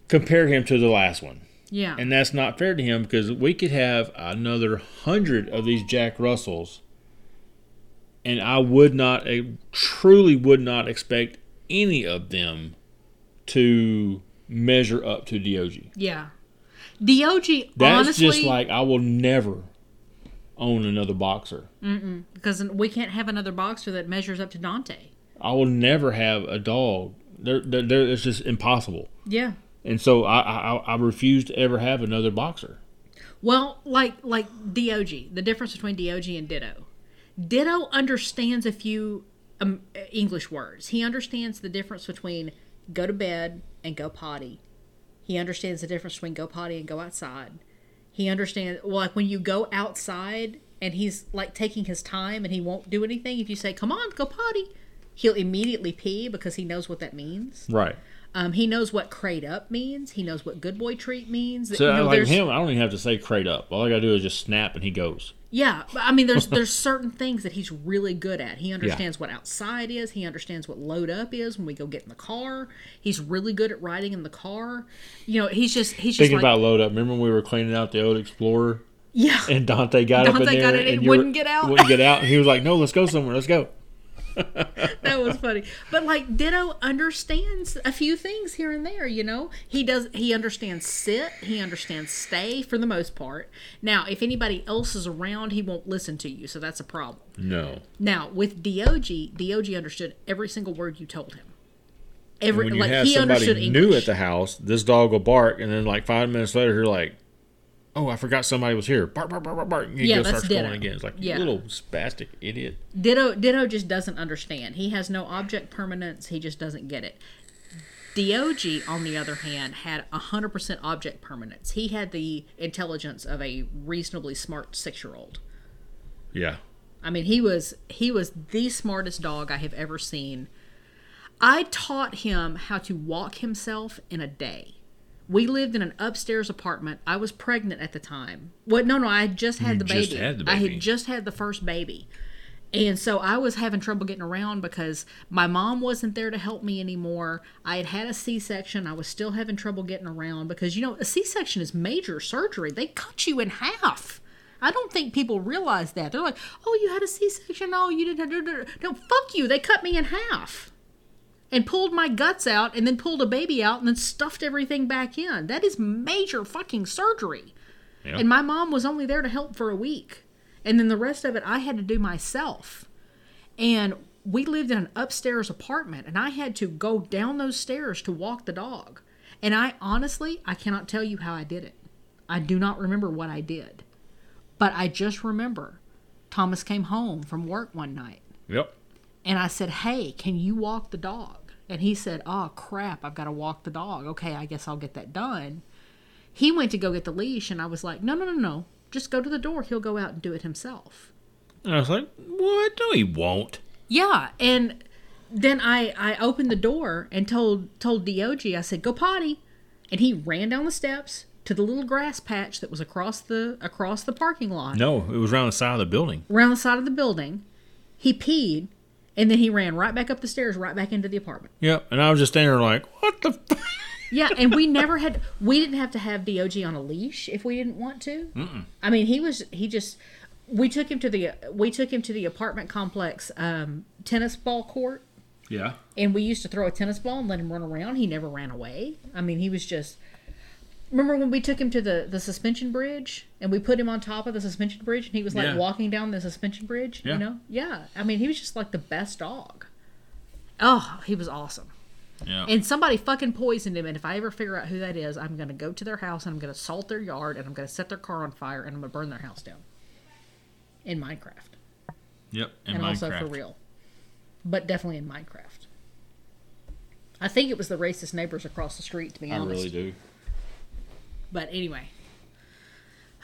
compare him to the last one. Yeah. And that's not fair to him because we could have another hundred of these Jack Russells, and I would not, I truly would not expect any of them to measure up to Dog. Yeah. Dog That's honestly just like I will never own another boxer. because we can't have another boxer that measures up to Dante. I will never have a dog. They're, they're, they're, it's just impossible. Yeah. And so I, I I refuse to ever have another boxer. Well, like like Dog, the difference between Dog and Ditto. Ditto understands a few um, English words. He understands the difference between go to bed and go potty. He understands the difference between go potty and go outside. He understands well, like when you go outside and he's like taking his time and he won't do anything. If you say, "Come on, go potty," he'll immediately pee because he knows what that means. Right. Um, he knows what crate up means. He knows what good boy treat means. So You know, like him, I don't even have to say crate up. All I gotta do is just snap and he goes. Yeah, I mean, there's there's certain things that he's really good at. He understands what outside is. He understands what load up is when we go get in the car. He's really good at riding in the car. You know, he's just he's just Thinking like about load up. Remember when we were cleaning out the old Explorer yeah. and Dante got up in Dante there got in and you wouldn't get out. Wouldn't get out. And he was like, "No, let's go somewhere. Let's go." that was funny. But like Ditto understands a few things here and there, you know? He does he understands sit, he understands stay for the most part. Now, if anybody else is around, he won't listen to you, so that's a problem. No. Now, with Dog, Dog understood every single word you told him. Every When you like have he understood somebody English. new at the house, this dog will bark, and then like five minutes later, you're like, "Oh, I forgot somebody was here." Bark, bark, bark, bark, bark. And he Yeah, goes, that's starts going Ditto. again. It's like Yeah. you little spastic idiot. Ditto Ditto just doesn't understand. He has no object permanence. He just doesn't get it. Dog, on the other hand, had 100% object permanence. He had the intelligence of a reasonably smart six year old. Yeah. I mean, he was he was the smartest dog I have ever seen. I taught him how to walk himself in a day. We lived in an upstairs apartment. I was pregnant at the time. Well, no, no, I had just had the baby. had the I had just had the first baby. And so I was having trouble getting around because my mom wasn't there to help me anymore. I had had a C section. I was still having trouble getting around because, you know, a C section is major surgery. They cut you in half. I don't think people realize that. They're like, oh, you had a C section. Oh, you didn't. No, fuck you. They cut me in half and pulled my guts out and then pulled a baby out and then stuffed everything back in. That is major fucking surgery. Yeah. And my mom was only there to help for a week. And then the rest of it I had to do myself. And we lived in an upstairs apartment and I had to go down those stairs to walk the dog. And I honestly, I cannot tell you how I did it. I do not remember what I did. But I just remember Thomas came home from work one night Yep. and I said, Hey, can you walk the dog? And he said, Oh, crap, I've got to walk the dog. Okay, I guess I'll get that done. He went to go get the leash, and I was like, No, no, no, no. Just go to the door. He'll go out and do it himself. And I was like, "What? No, he won't." Yeah. And then I, I opened the door and told told Dog, I said, Go potty. And he ran down the steps to the little grass patch that was across the across the parking lot. No, it was around the side of the building. around the side of the building. He peed, and then he ran right back up the stairs, right back into the apartment. Yep. And I was just standing there like, "What the?" F-? Yeah, and we never had. We didn't have to have Dog on a leash if we didn't want to. Mm-mm. I mean, he was. He just. We took him to the. We took him to the apartment complex um, tennis ball court, Yeah. and we used to throw a tennis ball and let him run around. He never ran away. I mean, he was just. Remember when we took him to the, the suspension bridge and we put him on top of the suspension bridge and he was like Yeah. walking down the suspension bridge? Yeah. You know? Yeah. I mean, he was just like the best dog. Oh, he was awesome. Yeah. And somebody fucking poisoned him. And if I ever figure out who that is, I'm going to go to their house and I'm going to salt their yard and I'm going to set their car on fire and I'm going to burn their house down. In Minecraft. yep. And, And, Minecraft. also for real. But definitely in Minecraft. I think it was the racist neighbors across the street, to be honest. I really do. But anyway.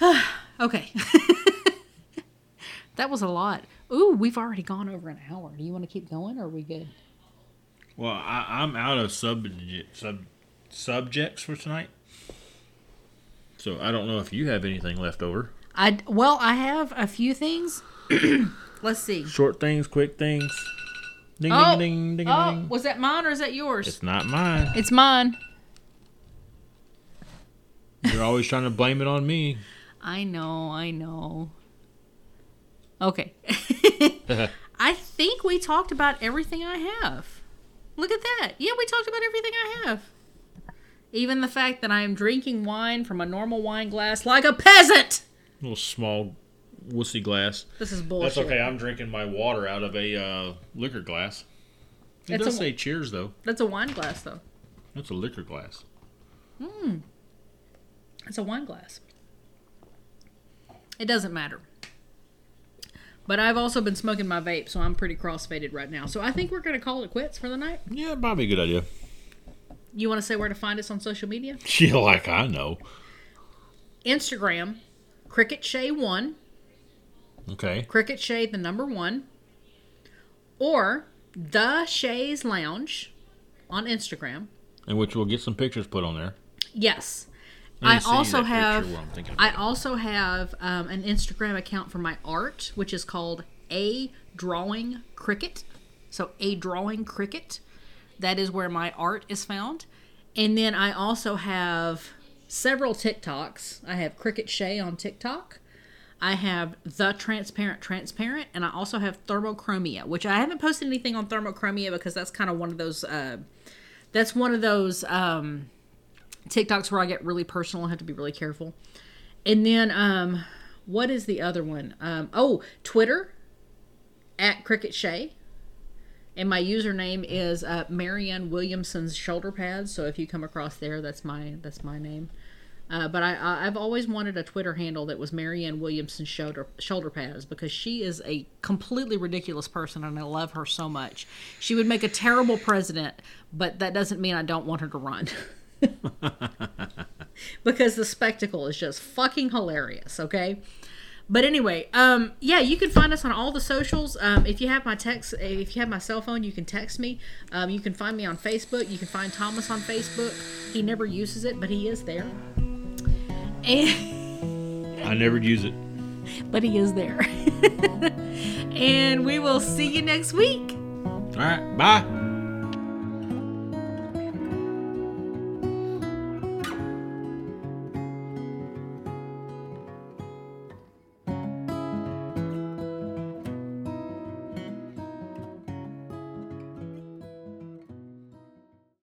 okay. that was a lot. Ooh, we've already gone over an hour. Do you want to keep going or are we good? Well, I, I'm out of sub, sub subjects for tonight, so I don't know if you have anything left over. I well, I have a few things. Let's see. Short things, quick things. Ding Oh, ding ding ding oh, ding. was that mine or is that yours? It's not mine. It's mine. You're always trying to blame it on me. I know, I know. Okay. I think we talked about everything I have. Look at that. Yeah, we talked about everything I have. Even the fact that I am drinking wine from a normal wine glass like a peasant. Little small wussy glass. This is bullshit. That's okay. I'm drinking my water out of a uh, liquor glass. It That's does a- say cheers though. That's a wine glass, though. That's a liquor glass. It's a wine glass. It doesn't matter. But I've also been smoking my vape, so I'm pretty crossfaded right now. So I think we're going to call it quits for the night. Yeah, probably a good idea. You want to say where to find us on social media? Yeah, like I know. Instagram, Cricket Shay One, Okay. Cricket Shay the number one, or the Shay's Lounge on Instagram. In which we'll get some pictures put on there. Yes, I also have. while I'm thinking I also have um, an Instagram account for my art, which is called A Drawing Cricket. So A Drawing Cricket. That is where my art is found. And then I also have several TikToks. I have Cricket Shay on TikTok. I have the transparent transparent, and I also have thermochromia, which I haven't posted anything on thermochromia because that's kind of one of those. Uh, that's one of those um, TikToks where I get really personal. I have to be really careful. And then, um, what is the other one? Um, oh, Twitter at Cricket Shay. And my username is uh, Marianne Williamson's shoulder pads. So if you come across there, that's my that's my name. Uh, but I, I've always wanted a Twitter handle that was Marianne Williamson's shoulder shoulder pads because she is a completely ridiculous person and I love her so much. She would make a terrible president, but that doesn't mean I don't want her to run. because the spectacle is just fucking hilarious. Okay. But anyway, um, yeah, you can find us on all the socials. Um, if you have my text, if you have my cell phone, you can text me. Um, you can find me on Facebook. You can find Thomas on Facebook. He never uses it, but he is there. And I never use it. but he is there. and we will see you next week. All right. Bye.